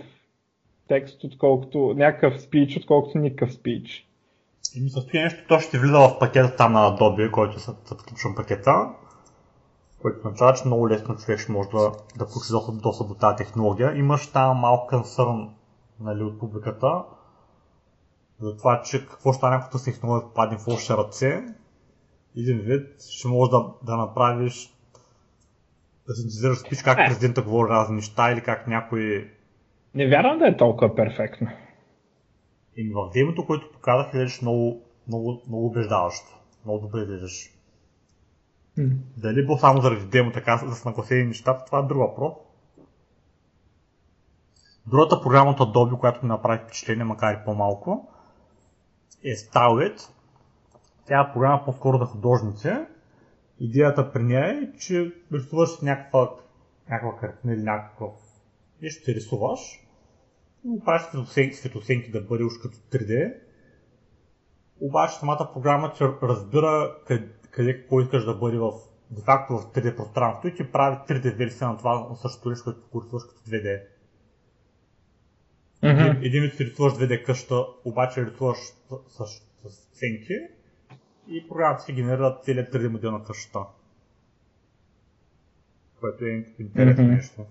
текст, отколкото някакъв спич, отколкото никакъв спич.
И ми нещо, то ще влиза в пакета там на Adobe, който е subscription пакета, който означава, че много лесно човек може да, да получи достъп, достъп до тази технология. Имаш там малко консърн нали, от публиката, за това, че какво ще стане, тази технология попадне в лоши ръце. Един вид ще можеш да, да направиш да синтезираш спич как
Е.
президента говори разни неща или как някой
Не вярвам да е толкова перфектно.
И в демото, което показах, изглеждаш много, много, много убеждаващо. Много добре изглеждаш. Дали било само заради демо така са нагласени нещата, това е друг въпрос. Другата програма от Adobe, която ми направи впечатление, макар и по-малко, е Starlet. Тя е програма по-скоро за художници. Идеята при нея е, че рисуваш някаква, някаква картина или някакъв нещо ти рисуваш и го правиш светосенки да бъде уж като 3D. Обаче самата програма че разбира къде, къде какво искаш да бъде в де-факто в 3D пространството и ти прави 3D версия на това на същото нещо, което го рисуваш като 2D.
Мгм.
Един вид си рисуваш 2D къща, обаче рисуваш с, с с ценки и програмата си генерира целият 3D модел на къщата. Което е интересно mm-hmm. нещо.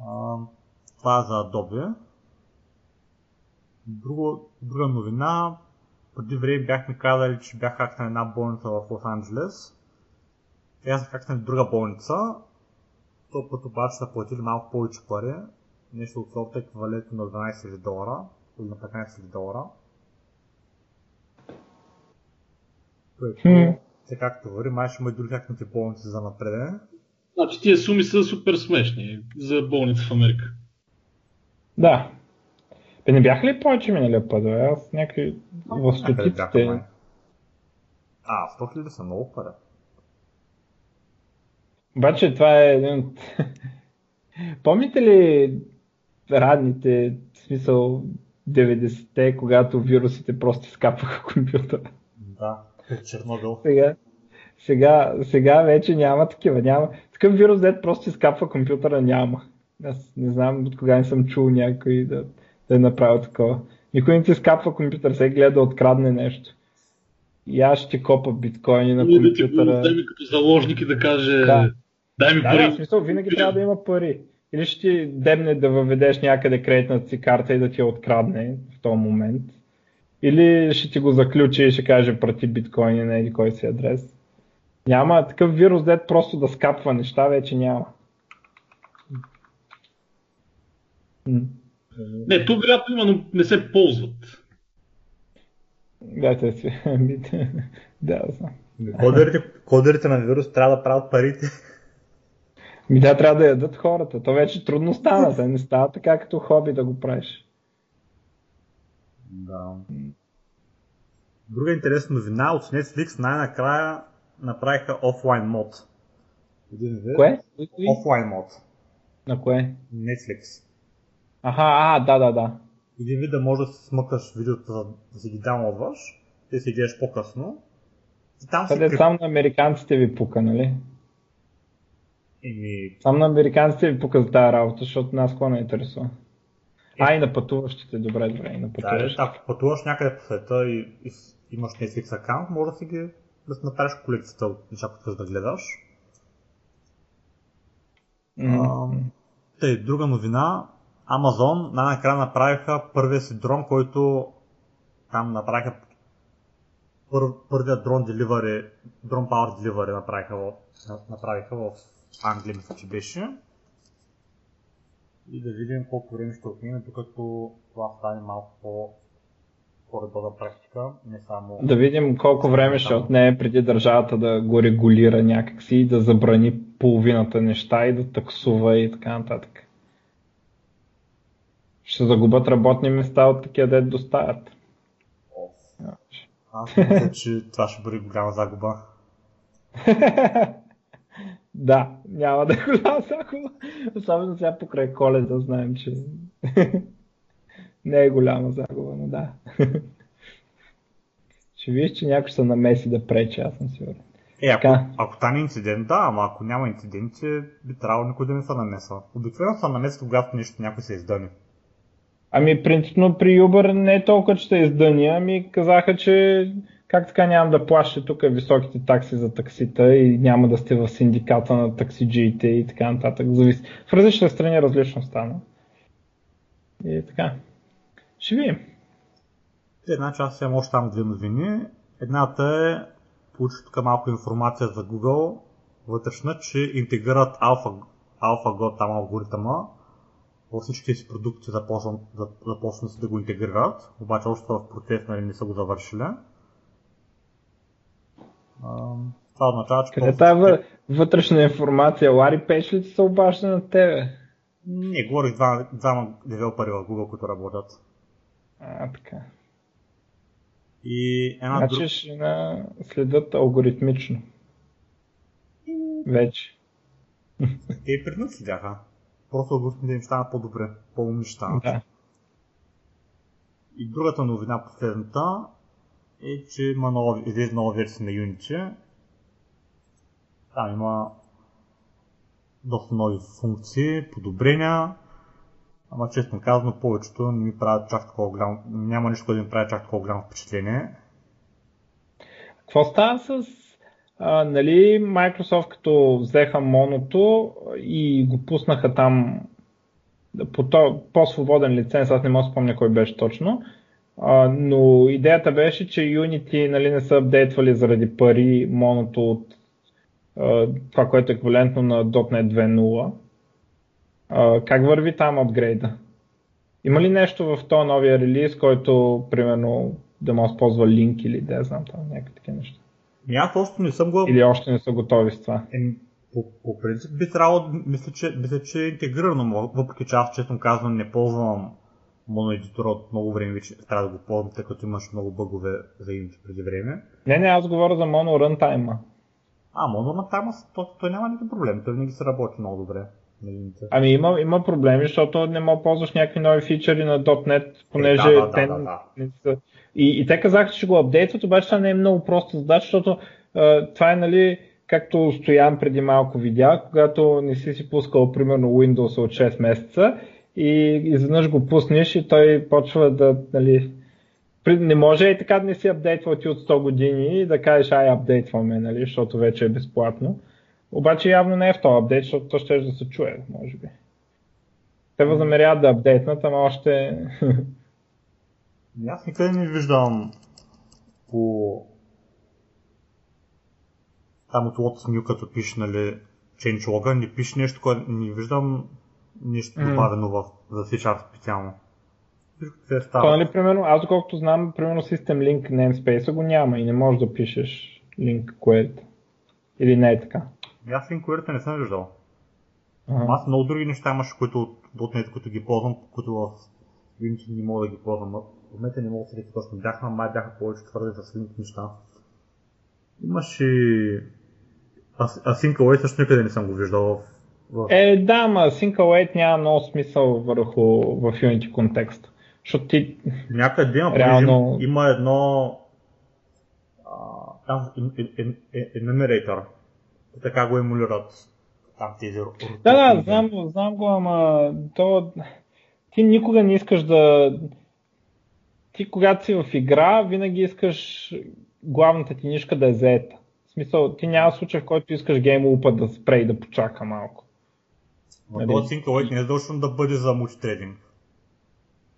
А, това е за Adobe. Друго, друга новина. Преди време бяхме казали, че бях хакнал една болница в Лос Анджелес. Сега са хакнали друга болница. То път обаче са платили малко повече пари. Нещо от сорта еквивалентно на 12 000 долара или на 15 000 долара. Което, се както върви, май ще има и други хакнати болници за напред.
Значи тия суми са супер смешни за болница в Америка.
Да. Бе, не бяха ли повече миналия път? Бе? Аз някакви в стотиците...
А, 100 000 са много пари.
Обаче това е един от... Помните ли радните, в смисъл 90-те, когато вирусите просто скапваха компютъра?
Да, Чернобил.
Сега, сега, сега вече няма такива. Няма. Такъв вирус, дет просто изкапва компютъра, няма. Аз не знам от кога не съм чул някой да, да е направил такова. Никой не ти скапва компютър, сега гледа да открадне нещо. И аз ще копа биткоини на компютъра.
Да го като заложник и да каже да. дай ми
да,
пари.
Да, в смисъл, винаги трябва да има пари. Или ще ти дебне да въведеш някъде кредитната си карта и да ти я открадне в този момент. Или ще ти го заключи и ще каже прати биткоини на един кой си адрес. Няма такъв вирус, дет просто да скапва неща, вече няма.
Не, тук вероятно има, но не се ползват.
Да, те си. да, знам.
Кодерите, кодерите на вирус трябва да правят парите.
Ми да, трябва да ядат хората. То вече трудно стана. Те не става така като хоби да го правиш.
Да. Друга интересна новина от Netflix най-накрая направиха офлайн мод.
Кое?
Офлайн мод.
На кое?
Netflix.
Аха, а, да, да, да.
Един вид да можеш да смъкаш видеото, за да си ги даунлодваш, ти си гледаш по-късно.
Там Къде си... само на американците ви пука, нали?
Еми...
Само на американците ви пука за тази работа, защото нас какво не интересува. Е... А, и на пътуващите, добре, добре, и на пътуващите.
Да, ако пътуваш някъде по света и, и имаш Netflix аккаунт, може да си ги да си направиш колекцията от неща, които да гледаш. Mm-hmm. тъй, друга новина. Amazon най-накрая направиха първия си дрон, който там направиха пър, първия дрон delivery, дрон power delivery направиха в, направиха в Англия, мисля, че беше. И да видим колко време ще отмине, докато това стане малко по по-добра практика, не само...
Да видим колко време ще отнее преди държавата да го регулира някакси и да забрани половината неща и да таксува и така нататък. Ще загубят работни места от такива дет доставят.
Аз мисля, че това ще бъде голяма загуба.
да, няма да е голяма загуба. Особено сега покрай коледа знаем, че не е голяма загуба, но да. Ще видиш, че някой се намеси да пречи, аз съм сигурен.
Е, ако, ако стане инцидент, да, ама ако няма инцидент, би трябвало никой да не се намесва. Обикновено се намесва, когато нещо някой се издъни.
Ами, принципно при Uber не е толкова, че се издъни, ами казаха, че как така няма да плащате тук високите такси за таксита и няма да сте в синдиката на таксиджиите и така нататък. Зависи. В различни страни различно стана. И така. Ще видим.
Една част имам още там две новини. Едната е, получих тук малко информация за Google, вътрешна, че интегрират Alpha, AlphaGo там алгоритъма във всичките си продукти започнат да, започнат да го интегрират, обаче още в процес нали, не са го завършили. това означава, че...
Къде тази вътрешна информация? Лари Пейдж ли се обажда на тебе?
Не, говорих двама, двама девелопери в Google, които работят.
А, така.
И една
значи друг... ще на... следят алгоритмично. Вече.
Те и преднат следяха. Просто алгоритмите им станат по-добре, по-умни станат.
Да.
И другата новина, последната, е, че има нова, излезе нова версия на Unity. Там има доста нови функции, подобрения. Ама честно казано, повечето не ми правят чак такова голямо, няма нищо, да ми прави чак такова голямо впечатление.
Какво става с нали, Microsoft като взеха моното и го пуснаха там по то, по-свободен лиценз, аз не мога да спомня кой беше точно, а, но идеята беше, че Unity нали, не са апдейтвали заради пари моното от а, това, което е еквивалентно на .NET 2.0. А, как върви там апгрейда? Има ли нещо в този новия релиз, който, примерно, да може да ползва линк или да знам там, някакви такива неща?
Ами аз още не съм го...
Или още не са готови с това?
Е, по, по принцип би трябвало, мисля че, мисля, че е интегрирано, въпреки че аз честно казвам не ползвам моноедитора от много време, вече трябва да го ползвам, тъй като имаш много бъгове за Unity преди време.
Не, не, аз говоря за моно runtime.
А, моно runtime, то, то няма никакъв проблем, той винаги се работи много добре.
Ами има, има проблеми, защото не мога да ползваш някакви нови фичери на .NET, понеже
е, да, да,
те
да, да.
са... И, и те казаха, че го апдейтват, обаче това не е много проста задача, защото а, това е нали, както Стоян преди малко видя, когато не си си пускал примерно Windows от 6 месеца и изведнъж го пуснеш и той почва да, нали, не може и така да не си апдейтвал ти от 100 години и да кажеш ай апдейтваме, нали, защото вече е безплатно. Обаче явно не е в този апдейт, защото то ще да се чуе, може би. Те възнамеряват да апдейтнат, ама още...
Аз никъде не виждам по там от Lotus New, като пише, нали, changelog, не пише нещо, което не виждам
Мгм.
добавено в, за C-Sharp специално. Се
Това,
става.
нали, примерно, аз доколкото знам, примерно System Link namespace го няма и не можеш да пишеш link query. Или не е така.
Аз линковете не съм виждал.
Ага.
Аз много други неща имаше, които от .NET, които ги ползвам, които в Unity не мога да ги ползвам. В момента не мога да се сетя точно бяха, май бяха повече твърде с линк неща. Имаше As- Async Await също никъде не съм го виждал в, в...
Е, да, ма Sync Await няма много смисъл върху в Unity контекст. Защото ти...
Някъде има,
Реално-
има едно а, там ен- ен- ен- enumerator. Така го емулират там тези
Да, да, знам знам го, ама то... Ти никога не искаш да... Ти когато си в игра, винаги искаш главната ти нишка да е заета. В смисъл, ти няма случай, в който искаш геймлупа да спре и да почака малко.
Но
Нали?
този не е задължено да бъде за мултитрейдинг.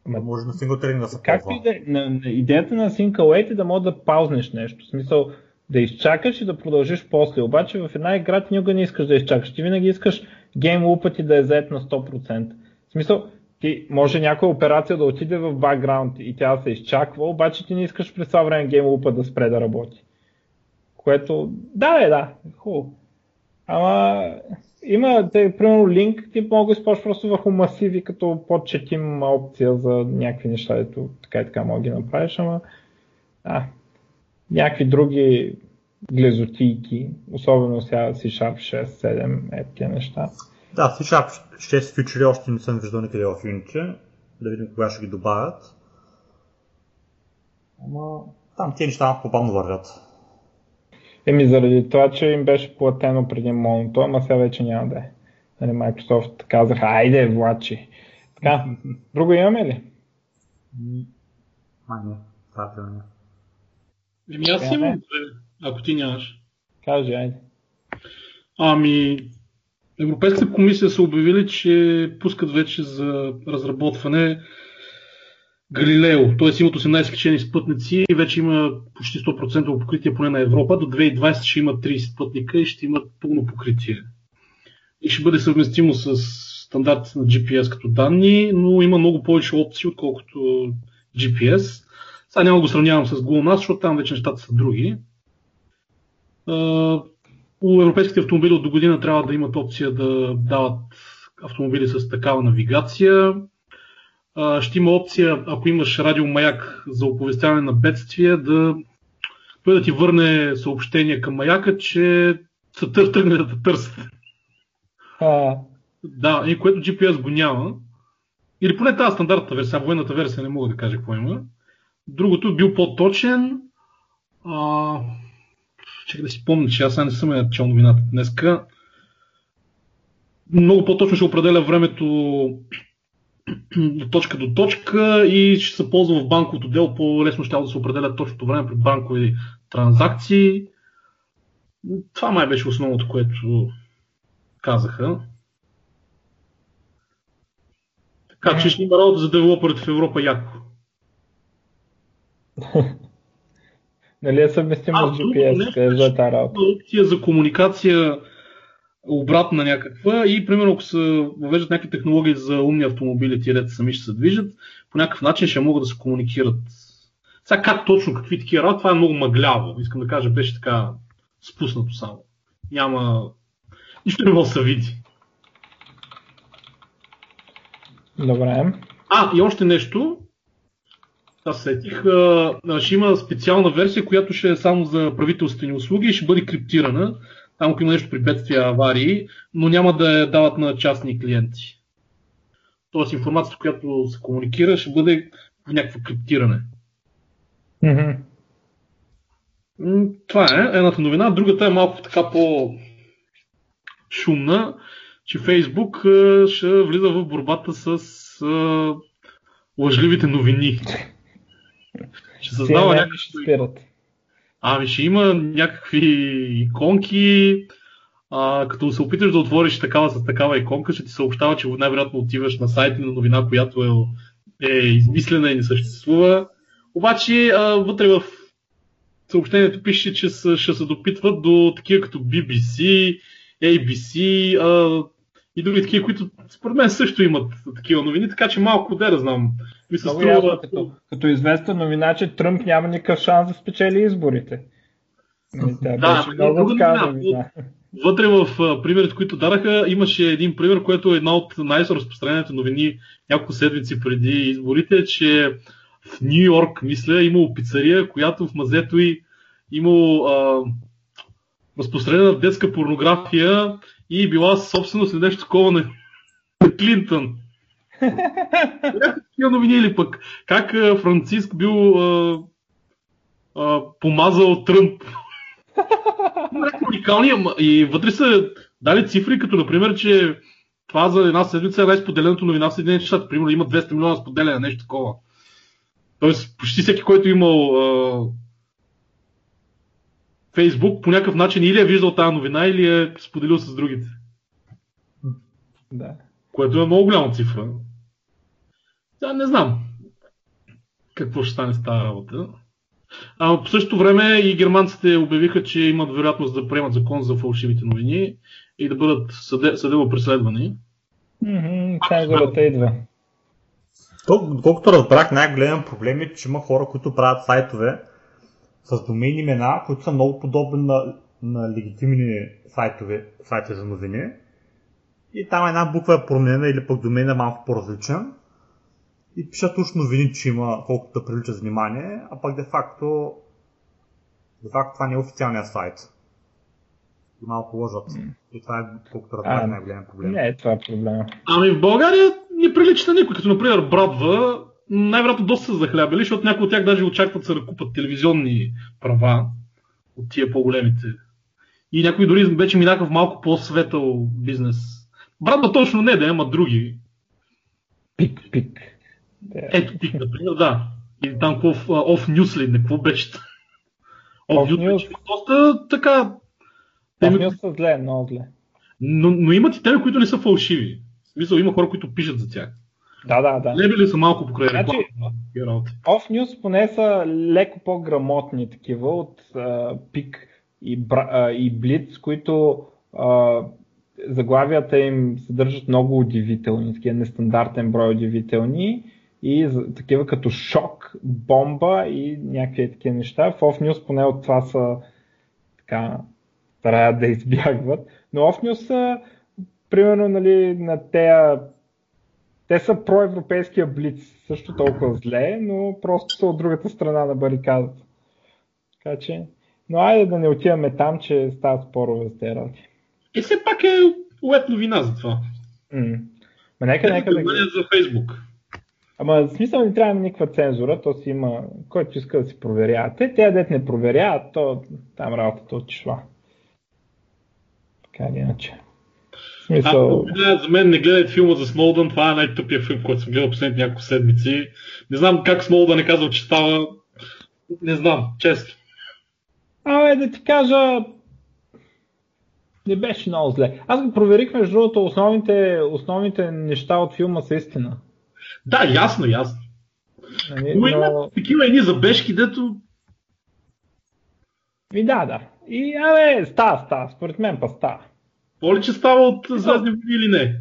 Ама
Може на сингл трейдинг да се
Както и да е, на- на- идеята на Sync Await е да можеш да паузнеш нещо. В смисъл да изчакаш и да продължиш после. Обаче в една игра ти никога не искаш да изчакаш. Ти винаги искаш гейм лупът ти да е заед на 100%. В смисъл, ти може някоя операция да отиде в бакграунд и тя се изчаква, обаче ти не искаш през това време гейм лупът да спре да работи. Което, да, е, да, хубаво. Ама има, те, примерно, линк, ти мога да използваш просто върху масиви, като подчетим опция за някакви неща, ето така и така мога да ги направиш, ама а, някакви други глезотийки, особено сега C-Sharp 6, 7, е тия неща.
Да, C-Sharp 6 фичери още не съм виждал никъде в Unity. Да видим кога ще ги добавят. Ама там тези неща малко по-бавно вървят.
Еми заради това, че им беше платено преди моното, ама сега вече няма да е. Нали, Microsoft казаха, айде, влачи. Така, друго имаме ли?
Май не, това е не.
Еми аз
Е,
имам ако ти нямаш.
Кажи, айде.
Ами, Европейската комисия са обявили, че пускат вече за разработване Галилео, т.е. имат 18 качени спътници и вече има почти 100% покритие поне на Европа. До 2020 ще има 30 спътника и ще имат пълно покритие. И ще бъде съвместимо с стандартите на GPS като данни, но има много повече опции, отколкото GPS. Сега няма го сравнявам с GLONASS, защото там вече нещата са други. У европейските автомобили от до година трябва да имат опция да дават автомобили с такава навигация. Ще има опция, ако имаш радиомаяк за оповестяване на бедствия, да той да ти върне съобщение към маяка, че са тръгнали да те търсят.
А,
Да, и което GPS го няма. Или поне тази стандартната версия, военната версия не мога да кажа какво има. Другото бил по-точен. А... Чакай да си помня, че аз не съм я чел новината днеска. Много по-точно ще определя времето от точка до точка и ще се ползва в банковото дело по-лесно ще да се определят точното време при банкови транзакции. Това май беше основното, което казаха. Така че ще има работа за девелоперите в Европа яко.
нали е съвместимо с GPS, е тази работа?
Опция за комуникация обратна някаква и примерно ако се въвеждат някакви технологии за умни автомобили, тия сами ще се движат, по някакъв начин ще могат да се комуникират. Сега как точно, какви такива работи, това е много мъгляво. Искам да кажа, беше така спуснато само. Няма... Нищо не може да се види.
Добре.
А, и още нещо. Аз сетих. Ще има специална версия, която ще е само за правителствени услуги и ще бъде криптирана. Там ако има нещо при бедствия, аварии, но няма да я дават на частни клиенти. Тоест информацията, която се комуникира, ще бъде в някакво криптиране.
Mm-hmm.
Това е едната новина. Другата е малко така по шумна, че Фейсбук ще влиза в борбата с а, лъжливите новини. Ще създава някакви... Ами ще има някакви иконки, а, като се опиташ да отвориш такава с такава иконка, ще ти съобщава, че най-вероятно отиваш на сайт на новина, която е, е измислена и не съществува. Обаче а, вътре в съобщението пише, че са, ще се допитват до такива като BBC, ABC а, и други такива, които според мен също имат такива новини, така че малко да знам.
Ми се струва... ясно, като, като известна новина, че Тръмп няма никакъв шанс да спечели изборите.
Нали, да, много новина. Вътре в примерите, които дараха, имаше един пример, който е една от най-разпространените новини няколко седмици преди изборите, че в Нью Йорк, мисля, имало пицария, която в мазето й имало а, разпространена детска порнография и била собственост или нещо такова на Клинтън. Такива новини или пък как Франциск бил а, а, помазал Тръмп. Уникални, и вътре са дали цифри, като например, че това за една седмица е най-споделеното новина в Съединените щати. Примерно има 200 милиона споделяне, нещо такова. Тоест, почти всеки, който е имал а, Фейсбук, по някакъв начин или е виждал тази новина, или е споделил с другите.
Да.
Което е много голяма цифра. Да, не знам какво ще стане с тази работа. А, по същото време и германците обявиха, че имат вероятност да приемат закон за фалшивите новини и да бъдат съде, съдебно преследвани.
Mm-hmm, идва.
То, колкото разбрах, най-голям проблем е, че има хора, които правят сайтове с домейни имена, които са много подобни на, на легитимни сайтове, сайтове за новини. И там една буква е променена или пък домейна е малко по-различен. И пишат уж новини, че има колкото да привлича внимание, а пък де факто, де факто това не е официалният сайт. И малко лъжат. Mm. И това е колкото разбрах най-голям проблем.
Не, това е проблем.
Ами в България не прилича на никой, като например Брадва, най-вероятно доста са захлябали, защото някои от тях даже очакват се да купат телевизионни права от тия по-големите. И някои дори вече минаха в малко по-светъл бизнес. Брадва точно не, да има други.
Пик, пик.
Ето пик, например, да. И там какво Off News ли, какво беше?
News. Беше
доста така...
Off News са зле, много зле.
Но, но имат и теми, които не са фалшиви. В смисъл, има хора, които пишат за тях.
Да, да, да.
Лебели са малко покрай значи.
Off News поне са леко по-грамотни такива от Пик и, uh, и Blitz, които uh, заглавията им съдържат много удивителни, такива нестандартен брой удивителни и такива като шок, бомба и някакви такива неща. В Off News поне от това са така стараят да избягват. Но Off News са примерно нали, на тея те са проевропейския блиц, също толкова зле, но просто са от другата страна на барикадата. Така че, но айде да не отиваме там, че стават спорове за тези работи.
И все пак е ует новина за това.
Ма нека, нека да...
за Фейсбук.
Ама в смисъл не трябва никаква цензура, то си има, който иска да си проверява. Те, те дет не проверяват, то там работата отишла. Така или иначе. Смисъл...
А, за мен не гледайте филма за Сноудън, това е най-тъпия филм, който съм гледал последните няколко седмици. Не знам как Сноудън е казал, че става. Не знам, често.
Абе, да ти кажа, не беше много зле. Аз го проверих, между другото, основните, основните неща от филма са истина.
Да, ясно, ясно.
Нали,
Но има такива едни забежки, дето...
И да, да. И, абе, става, става. Според мен па става.
Поли, че става от Звездни войни или не?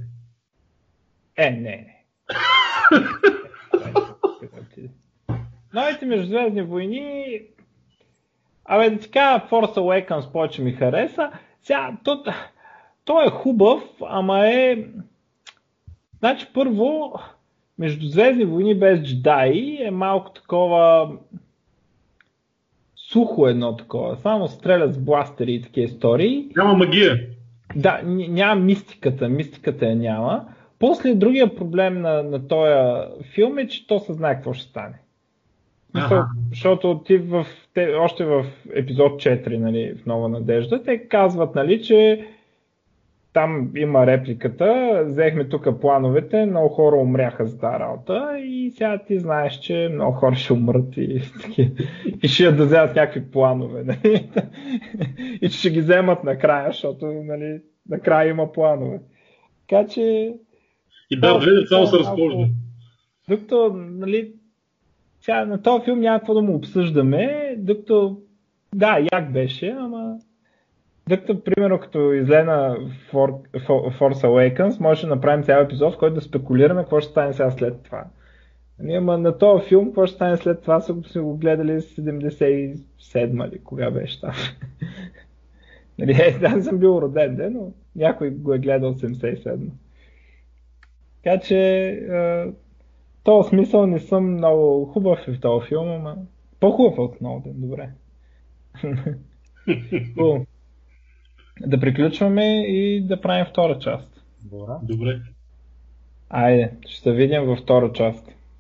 Е, не, не. Новите междузвездни войни, абе кажа, Force Awakens повече ми хареса. Сега, то, то е хубав, ама е... Значи първо, Междузвездни войни без джедаи е малко такова сухо едно такова. Само стрелят с бластери и такива истории.
Няма магия.
Да, няма мистиката. Мистиката я няма. После другия проблем на, на този филм е, че то се знае какво ще стане. Ага. Защото ти в, те, още в епизод 4, нали, в Нова надежда, те казват, нали, че там има репликата, взехме тук плановете, много хора умряха за тази работа и сега ти знаеш, че много хора ще умрат и, и ще да вземат някакви планове. Нали? И че ще ги вземат накрая, защото нали, накрая има планове. Така че...
И да, две деца се разхожда.
Докато, нали, сега на този филм няма какво да му обсъждаме, докато да, як беше, ама Докато, примерно, като излена For, For, Force Awakens, може да направим цял епизод, в който да спекулираме какво ще стане сега след това. Нали, ама на този филм, какво ще стане след това, са го, го гледали 77 ли, кога беше там. нали, е, аз съм бил роден, де, но някой го е гледал 77. Така че, в този смисъл не съм много хубав в този филм, ама по-хубав от ден, добре. да приключваме и да правим втора част.
Добре. Добре.
Айде, ще се видим във втора част.